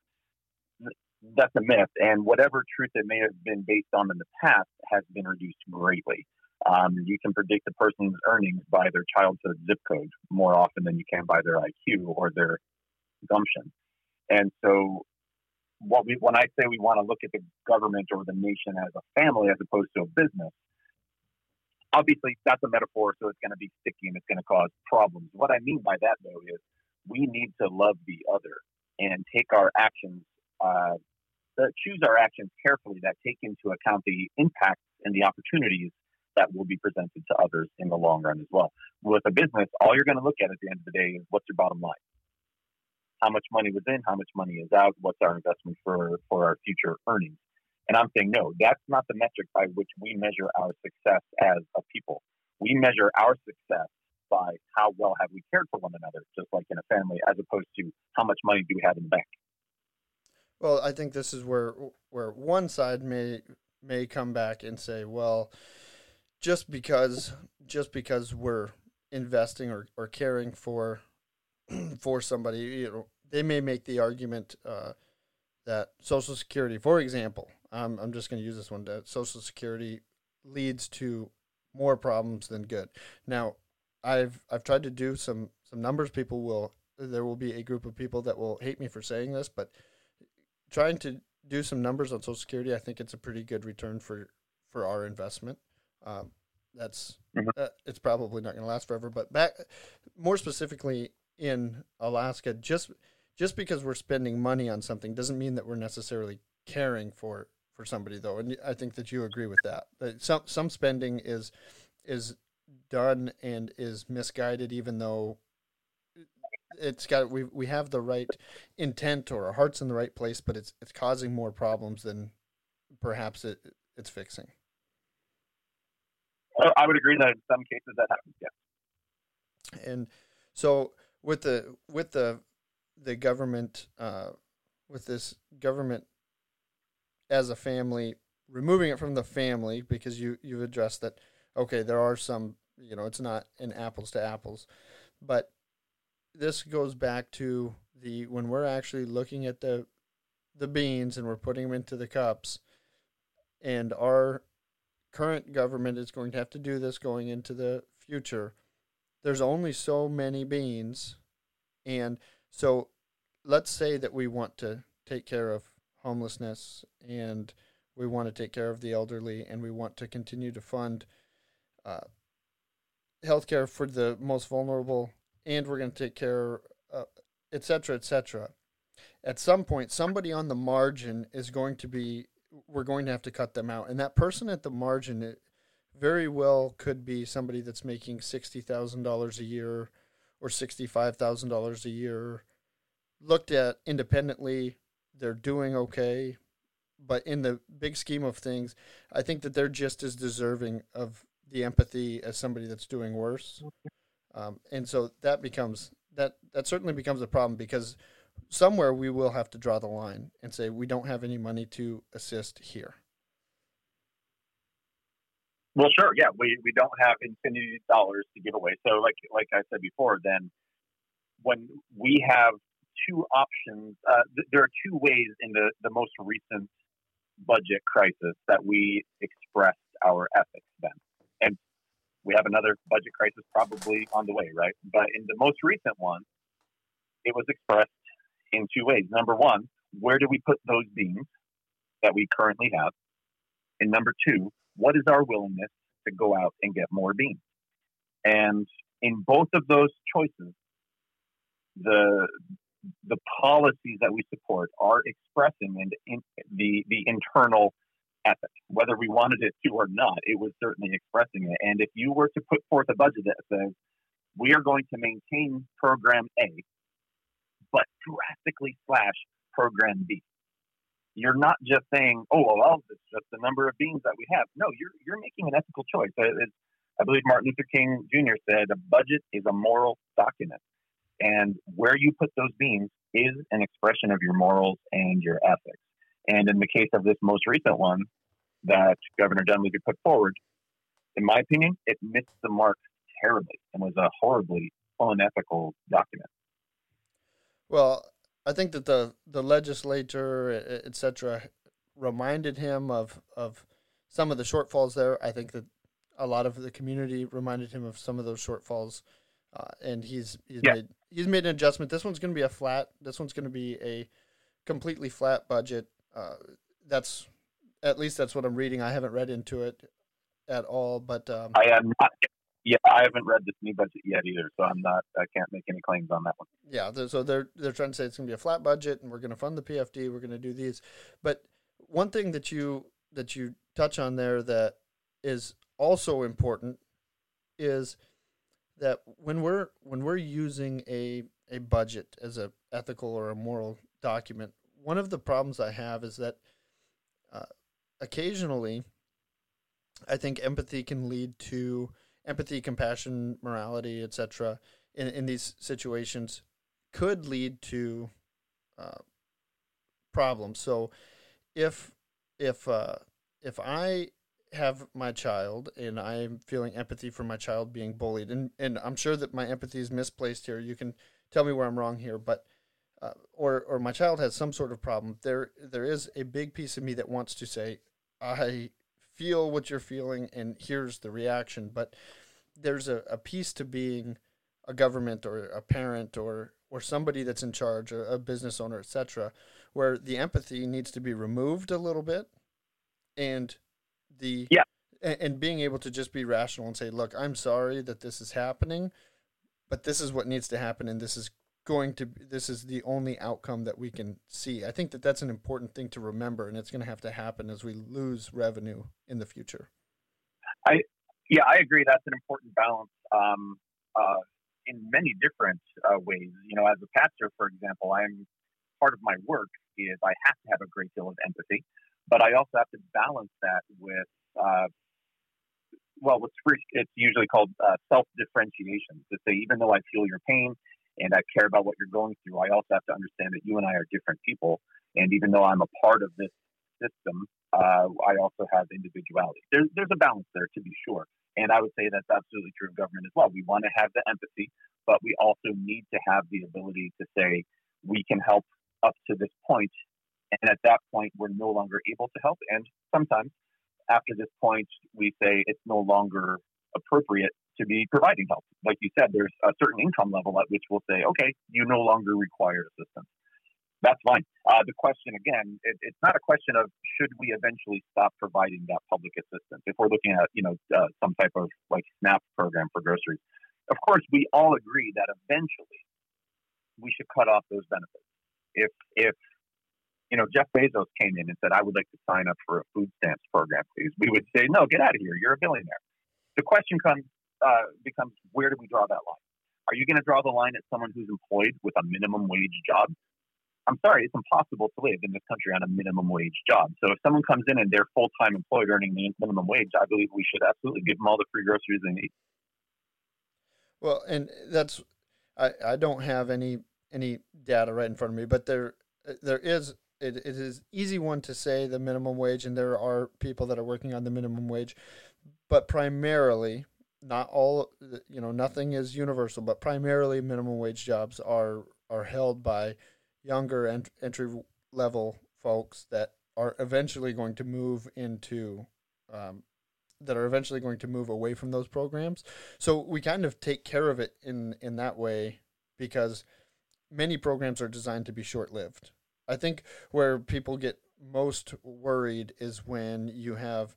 That's a myth, and whatever truth it may have been based on in the past has been reduced greatly. Um, you can predict a person's earnings by their childhood zip code more often than you can by their IQ or their gumption. And so, what we when I say we want to look at the government or the nation as a family as opposed to a business, obviously that's a metaphor, so it's going to be sticky and it's going to cause problems. What I mean by that though is we need to love the other and take our actions, uh, choose our actions carefully that take into account the impacts and the opportunities that will be presented to others in the long run as well. With a business, all you're going to look at at the end of the day is what's your bottom line. How much money was in, how much money is out, what's our investment for, for our future earnings. And I'm saying, no, that's not the metric by which we measure our success as a people. We measure our success by how well have we cared for one another, just like in a family, as opposed to how much money do we have in the bank. Well, I think this is where where one side may may come back and say, well, just because just because we're investing or, or caring for for somebody, you know, they may make the argument uh, that Social Security, for example, I'm I'm just going to use this one. That Social Security leads to more problems than good. Now, I've I've tried to do some some numbers. People will there will be a group of people that will hate me for saying this, but trying to do some numbers on Social Security, I think it's a pretty good return for for our investment. Um, that's mm-hmm. uh, it's probably not going to last forever, but back more specifically in Alaska, just just because we're spending money on something doesn't mean that we're necessarily caring for for somebody though, and I think that you agree with that. That some some spending is is done and is misguided, even though it's got we we have the right intent or our hearts in the right place, but it's it's causing more problems than perhaps it it's fixing. I would agree that in some cases that happens. Yeah. And so with the with the the government uh, with this government as a family, removing it from the family because you you've addressed that. Okay, there are some. You know, it's not an apples to apples, but this goes back to the when we're actually looking at the the beans and we're putting them into the cups, and our current government is going to have to do this going into the future. There's only so many beans, and so let's say that we want to take care of homelessness and we want to take care of the elderly and we want to continue to fund uh, healthcare for the most vulnerable and we're going to take care uh, et cetera et cetera. At some point somebody on the margin is going to be we're going to have to cut them out. And that person at the margin it very well could be somebody that's making $60000 a year or $65000 a year looked at independently they're doing okay, but in the big scheme of things, I think that they're just as deserving of the empathy as somebody that's doing worse. Um, and so that becomes that that certainly becomes a problem because somewhere we will have to draw the line and say we don't have any money to assist here. Well, sure, yeah, we, we don't have infinity dollars to give away. So, like like I said before, then when we have two options. Uh, th- there are two ways in the, the most recent budget crisis that we expressed our ethics then. And we have another budget crisis probably on the way, right? But in the most recent one, it was expressed in two ways. Number one, where do we put those beans that we currently have? And number two, what is our willingness to go out and get more beans? And in both of those choices, the the policies that we support are expressing and in, the the internal ethic, whether we wanted it to or not. It was certainly expressing it. And if you were to put forth a budget that says we are going to maintain program A, but drastically slash program B. You're not just saying, oh, well, it's just the number of beans that we have. No, you're, you're making an ethical choice. It's, I believe Martin Luther King Jr. said a budget is a moral document. And where you put those beans is an expression of your morals and your ethics. And in the case of this most recent one that Governor Dunleavy put forward, in my opinion, it missed the mark terribly and was a horribly unethical document. Well, I think that the the legislature, etc., reminded him of of some of the shortfalls there. I think that a lot of the community reminded him of some of those shortfalls, uh, and he's he's yeah. made he's made an adjustment. This one's going to be a flat. This one's going to be a completely flat budget. Uh, that's at least that's what I'm reading. I haven't read into it at all, but um, I am not. Yeah, I haven't read this new budget yet either, so I'm not. I can't make any claims on that one. Yeah, so they're they're trying to say it's going to be a flat budget, and we're going to fund the PFD. We're going to do these, but one thing that you that you touch on there that is also important is that when we're when we're using a a budget as a ethical or a moral document, one of the problems I have is that uh, occasionally, I think empathy can lead to empathy, compassion, morality, etc. In in these situations, could lead to uh, problems. So, if if uh, if I have my child and I'm feeling empathy for my child being bullied, and, and I'm sure that my empathy is misplaced here. You can tell me where I'm wrong here, but uh, or or my child has some sort of problem. There there is a big piece of me that wants to say, I feel what you're feeling, and here's the reaction. But there's a, a piece to being a government or a parent or or somebody that's in charge, a, a business owner, etc., where the empathy needs to be removed a little bit, and the yeah and, and being able to just be rational and say, look, I'm sorry that this is happening, but this is what needs to happen, and this is going to this is the only outcome that we can see. I think that that's an important thing to remember, and it's going to have to happen as we lose revenue in the future. I yeah, I agree. That's an important balance um, uh, in many different uh, ways. You know, as a pastor, for example, I'm part of my work is I have to have a great deal of empathy. But I also have to balance that with, uh, well, what's it's usually called uh, self differentiation. To say, even though I feel your pain and I care about what you're going through, I also have to understand that you and I are different people. And even though I'm a part of this system, uh, I also have individuality. There's, there's a balance there, to be sure. And I would say that's absolutely true of government as well. We want to have the empathy, but we also need to have the ability to say, we can help up to this point and at that point, we're no longer able to help. And sometimes after this point, we say it's no longer appropriate to be providing help. Like you said, there's a certain income level at which we'll say, okay, you no longer require assistance. That's fine. Uh, the question again, it, it's not a question of should we eventually stop providing that public assistance. If we're looking at you know uh, some type of like SNAP program for groceries, of course we all agree that eventually we should cut off those benefits. If if you know, Jeff Bezos came in and said, I would like to sign up for a food stamps program, please. We would say, no, get out of here. You're a billionaire. The question comes, uh, becomes, where do we draw that line? Are you going to draw the line at someone who's employed with a minimum wage job? I'm sorry, it's impossible to live in this country on a minimum wage job. So if someone comes in and they're full time employed earning the minimum wage, I believe we should absolutely give them all the free groceries they need. Well, and that's I, I don't have any any data right in front of me, but there there is it, it is easy one to say the minimum wage, and there are people that are working on the minimum wage, but primarily, not all, you know, nothing is universal, but primarily minimum wage jobs are are held by younger ent- entry level folks that are eventually going to move into um, that are eventually going to move away from those programs. So we kind of take care of it in in that way because many programs are designed to be short lived. I think where people get most worried is when you have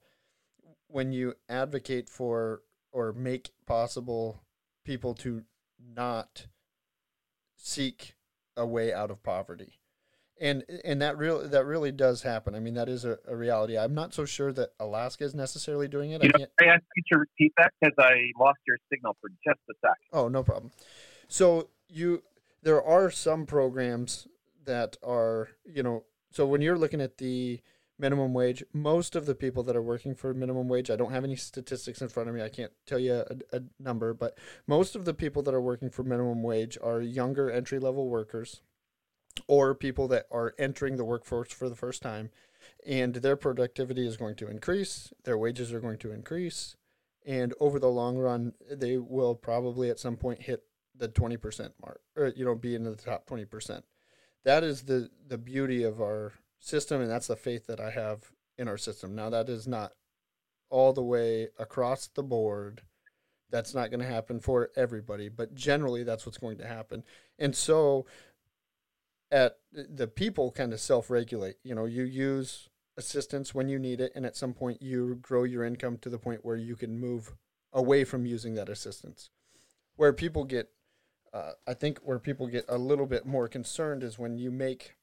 when you advocate for or make possible people to not seek a way out of poverty. and and that real that really does happen. I mean, that is a, a reality. I'm not so sure that Alaska is necessarily doing it. You I know. I ask you to repeat that because I lost your signal for just a sec. Oh, no problem. So you there are some programs that are you know so when you're looking at the minimum wage, most of the people that are working for minimum wage, I don't have any statistics in front of me. I can't tell you a, a number, but most of the people that are working for minimum wage are younger entry level workers or people that are entering the workforce for the first time and their productivity is going to increase, their wages are going to increase, and over the long run they will probably at some point hit the 20% mark or you know be in the top 20%. That is the the beauty of our system and that's the faith that I have in our system. Now that is not all the way across the board. That's not going to happen for everybody, but generally that's what's going to happen. And so at the people kind of self-regulate. You know, you use assistance when you need it and at some point you grow your income to the point where you can move away from using that assistance. Where people get uh, I think where people get a little bit more concerned is when you make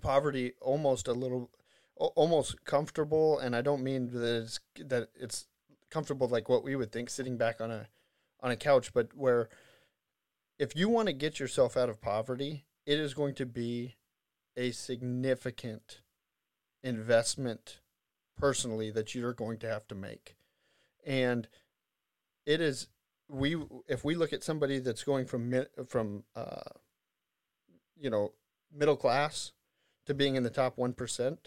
poverty almost a little almost comfortable and I don't mean that it's that it's comfortable like what we would think sitting back on a on a couch but where if you want to get yourself out of poverty it is going to be a significant investment personally that you're going to have to make. And it is we if we look at somebody that's going from from uh, you know middle class to being in the top 1%,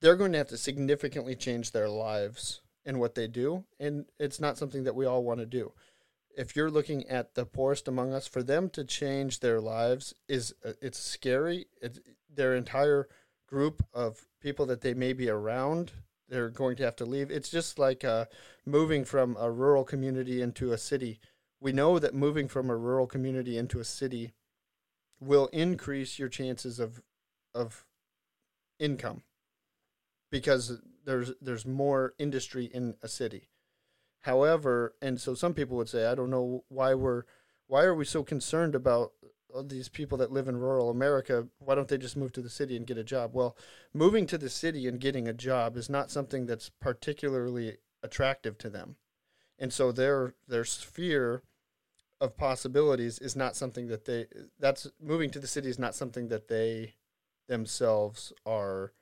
they're going to have to significantly change their lives and what they do. And it's not something that we all want to do. If you're looking at the poorest among us, for them to change their lives is uh, it's scary. It's, their entire group of people that they may be around, they're going to have to leave. It's just like uh, moving from a rural community into a city. We know that moving from a rural community into a city will increase your chances of of income because there's there's more industry in a city. However, and so some people would say, I don't know why we're why are we so concerned about these people that live in rural America? Why don't they just move to the city and get a job? Well, moving to the city and getting a job is not something that's particularly attractive to them. And so their their sphere of possibilities is not something that they that's moving to the city is not something that they themselves are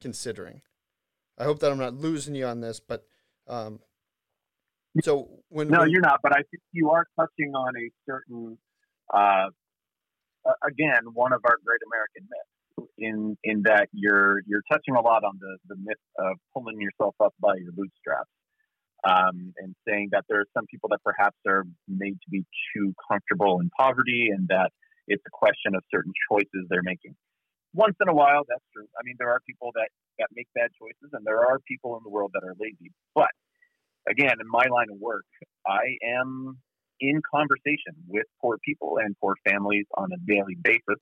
considering. I hope that I'm not losing you on this, but um, so when no, when, you're not. But I think you are touching on a certain, uh, again, one of our great American myths. In in that you're you're touching a lot on the the myth of pulling yourself up by your bootstraps, um, and saying that there are some people that perhaps are made to be too comfortable in poverty, and that it's a question of certain choices they're making once in a while, that's true. I mean, there are people that, that make bad choices, and there are people in the world that are lazy. But again, in my line of work, I am in conversation with poor people and poor families on a daily basis,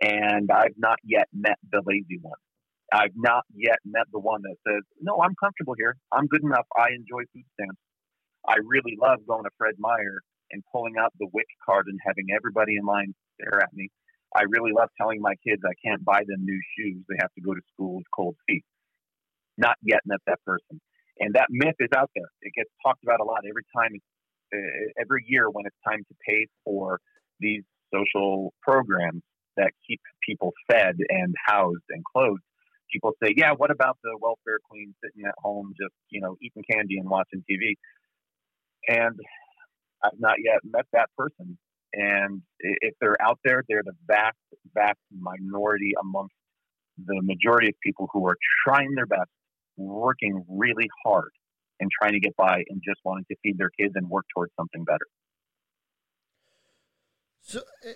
and I've not yet met the lazy one. I've not yet met the one that says, "No, I'm comfortable here. I'm good enough. I enjoy food stamps. I really love going to Fred Meyer and pulling out the WIC card and having everybody in line stare at me I really love telling my kids I can't buy them new shoes. They have to go to school with cold feet. Not yet met that person. And that myth is out there. It gets talked about a lot every time, uh, every year when it's time to pay for these social programs that keep people fed and housed and clothed. People say, yeah, what about the welfare queen sitting at home just, you know, eating candy and watching TV? And I've not yet met that person. And if they're out there, they're the vast, vast minority amongst the majority of people who are trying their best, working really hard, and trying to get by and just wanting to feed their kids and work towards something better. So, eh,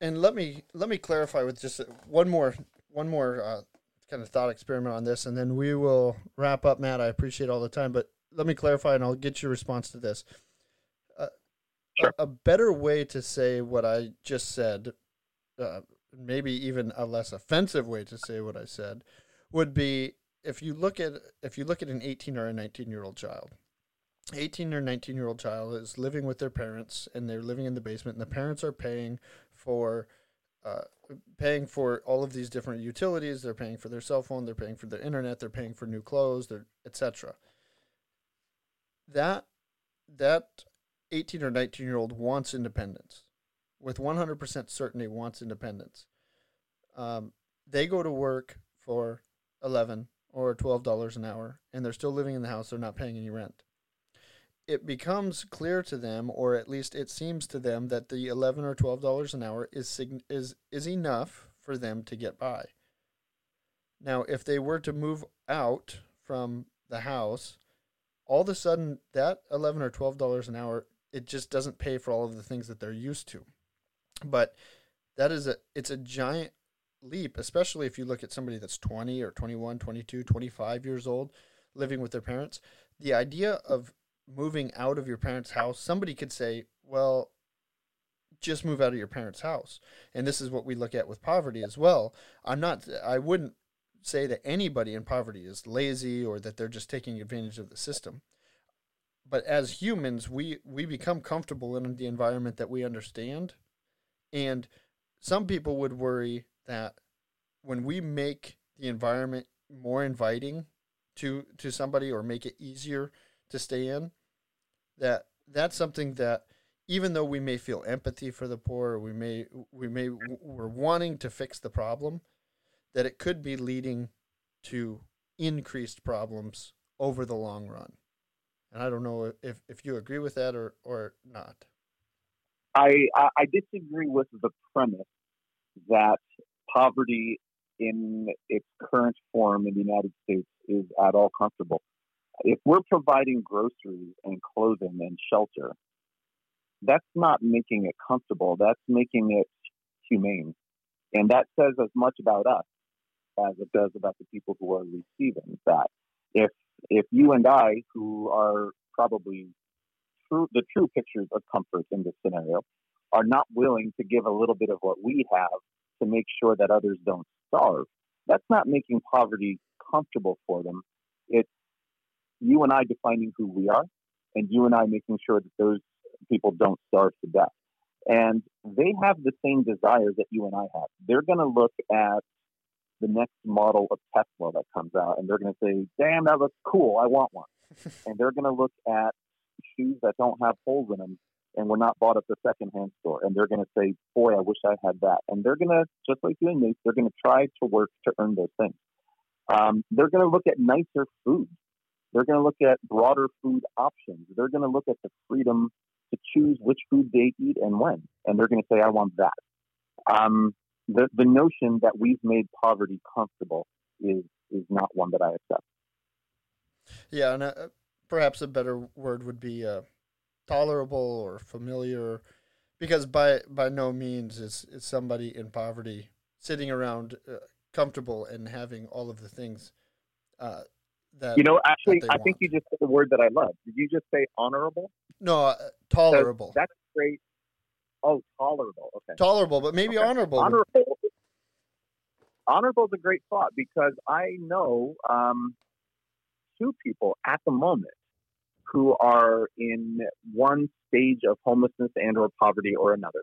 and let me let me clarify with just one more one more uh, kind of thought experiment on this, and then we will wrap up. Matt, I appreciate all the time, but let me clarify, and I'll get your response to this. Sure. A, a, better way to say what I just said, uh, maybe even a less offensive way to say what I said, would be if you look at if you look at an 18 or a 19 year old child. 18 or 19 year old child is living with their parents and they're living in the basement and the parents are paying for uh, paying for all of these different utilities. They're paying for their cell phone. They're paying for their internet. They're paying for new clothes. They're etc. That that 18 or 19 year old wants independence, with 100% certainty wants independence. Um, they go to work for 11 or $12 an hour, and they're still living in the house. They're not paying any rent it becomes clear to them, or at least it seems to them, that the eleven or twelve dollars an hour is is is enough for them to get by. Now, if they were to move out from the house, all of a sudden that eleven or twelve dollars an hour it just doesn't pay for all of the things that they're used to. But that is a it's a giant leap, especially if you look at somebody that's 20 or 21, 22, 25 years old living with their parents. The idea of moving out of your parents' house, somebody could say, well, just move out of your parents' house. And this is what we look at with poverty as well. I'm not, I wouldn't say that anybody in poverty is lazy or that they're just taking advantage of the system. But as humans, we, we become comfortable in the environment that we understand. And some people would worry that when we make the environment more inviting to, to somebody or make it easier to stay in, that that's something that even though we may feel empathy for the poor, we may we may we're wanting to fix the problem, that it could be leading to increased problems over the long run. And I don't know if, if you agree with that or, or not. I, I disagree with the premise that poverty in its current form in the United States is at all comfortable if we're providing groceries and clothing and shelter, that's not making it comfortable. That's making it humane. And that says as much about us as it does about the people who are receiving that. If if you and I, who are probably true, the true pictures of comfort in this scenario, are not willing to give a little bit of what we have to make sure that others don't starve, that's not making poverty comfortable for them. It's you and I defining who we are, and you and I making sure that those people don't starve to death. And they have the same desires that you and I have. They're going to look at the next model of Tesla that comes out, and they're going to say, "Damn, that looks cool. I want one." and they're going to look at shoes that don't have holes in them and were not bought at the secondhand store, and they're going to say, "Boy, I wish I had that." And they're going to, just like doing this, they're going to try to work to earn those things. Um, they're going to look at nicer food they're going to look at broader food options. They're going to look at the freedom to choose which food they eat and when. And they're going to say, I want that. Um, the, the notion that we've made poverty comfortable is, is not one that I accept. Yeah, and uh, perhaps a better word would be uh, tolerable or familiar, because by by no means is, is somebody in poverty sitting around uh, comfortable and having all of the things uh, that you know actually i want. think you just said the word that i love did you just say honorable no uh, tolerable that's great oh tolerable okay tolerable but maybe okay. honorable honorable honorable is a great thought because i know um, two people at the moment who are in one stage of homelessness and or poverty or another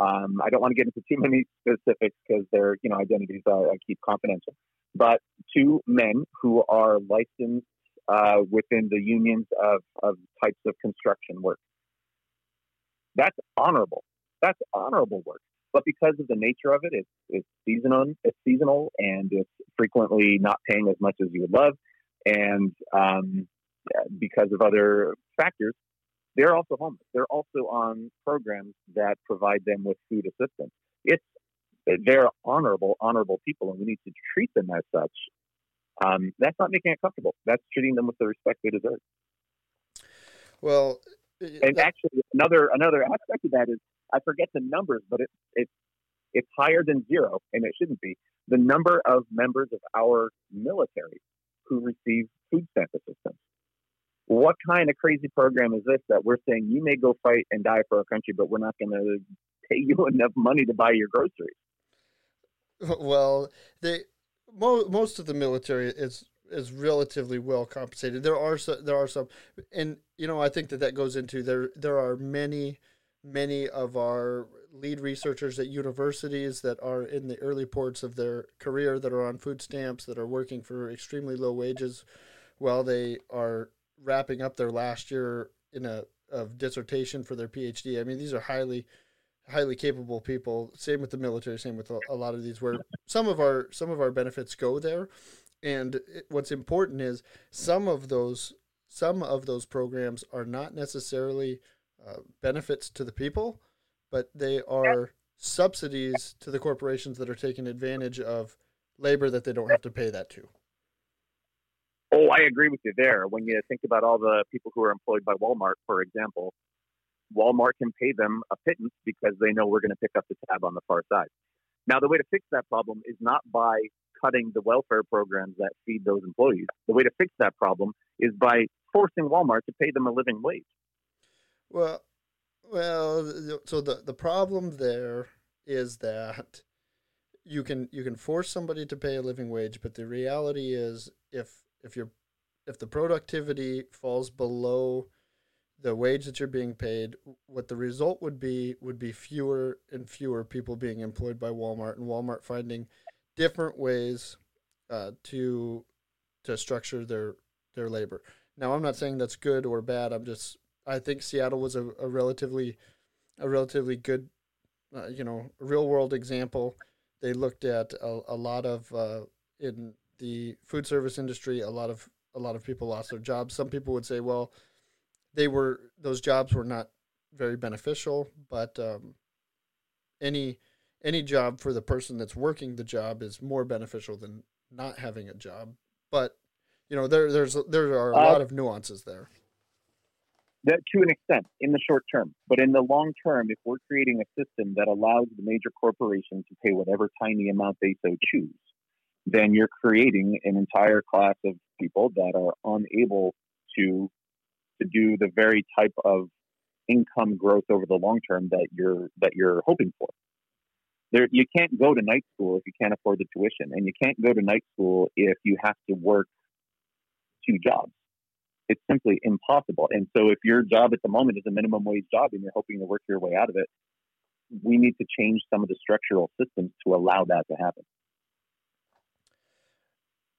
um, I don't want to get into too many specifics because their you know identities uh, I keep confidential but two men who are licensed uh, within the unions of, of types of construction work. That's honorable. That's honorable work. But because of the nature of it, it's, it's seasonal. It's seasonal, and it's frequently not paying as much as you would love. And um, because of other factors, they're also homeless. They're also on programs that provide them with food assistance. It's they're honorable, honorable people, and we need to treat them as such. Um, that's not making it comfortable. That's treating them with the respect they deserve. Well, and that... actually, another another aspect of that is I forget the numbers, but it's it's it's higher than zero, and it shouldn't be. The number of members of our military who receive food stamp assistance. What kind of crazy program is this that we're saying you may go fight and die for our country, but we're not going to pay you enough money to buy your groceries? Well, they mo- most of the military is is relatively well compensated. There are so, there are some, and you know I think that that goes into there. There are many many of our lead researchers at universities that are in the early ports of their career that are on food stamps that are working for extremely low wages while they are wrapping up their last year in a of dissertation for their PhD. I mean, these are highly highly capable people. Same with the military. Same with a, a lot of these, where some of our some of our benefits go there. And it, what's important is some of those some of those programs are not necessarily uh, benefits to the people, but they are subsidies to the corporations that are taking advantage of labor that they don't have to pay that to. Oh, I agree with you there. When you think about all the people who are employed by Walmart, for example, Walmart can pay them a pittance because they know we're going to pick up the tab on the far side. Now, the way to fix that problem is not by cutting the welfare programs that feed those employees. The way to fix that problem is by forcing Walmart to pay them a living wage. Well, well, so the the problem there is that you can you can force somebody to pay a living wage, but the reality is if if you're if the productivity falls below the wage that you're being paid, what the result would be would be fewer and fewer people being employed by Walmart and Walmart finding different ways uh, to to structure their their labor. Now, I'm not saying that's good or bad. I'm just I think Seattle was a, a relatively a relatively good, uh, you know, real world example. They looked at a, a lot of uh, in the food service industry. A lot of a lot of people lost their jobs. Some people would say, well, they were those jobs were not very beneficial, but um, any any job for the person that's working the job is more beneficial than not having a job. But you know, there there's there are a uh, lot of nuances there. That to an extent in the short term, but in the long term, if we're creating a system that allows the major corporations to pay whatever tiny amount they so choose, then you're creating an entire class of people that are unable to to do the very type of income growth over the long term that you're that you're hoping for. There, you can't go to night school if you can't afford the tuition, and you can't go to night school if you have to work two jobs. It's simply impossible. And so, if your job at the moment is a minimum wage job and you're hoping to work your way out of it, we need to change some of the structural systems to allow that to happen.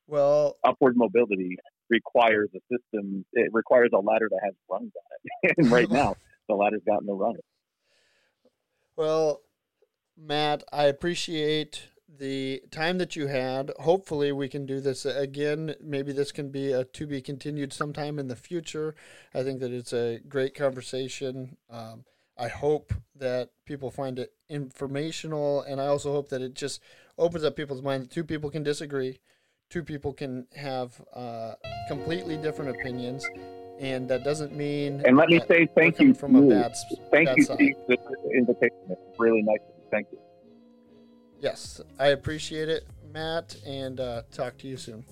Well, upward mobility requires a system. It requires a ladder that has rungs on it, and right now the ladder's got no rungs. Well, Matt, I appreciate the time that you had. Hopefully, we can do this again. Maybe this can be a to be continued sometime in the future. I think that it's a great conversation. Um, I hope that people find it informational, and I also hope that it just opens up people's minds. Two people can disagree, two people can have uh, completely different opinions, and that doesn't mean. And let me say thank you from a bad. Thank bad you. Steve, for the invitation. It's really nice. Thank you. Yes, I appreciate it, Matt, and uh, talk to you soon.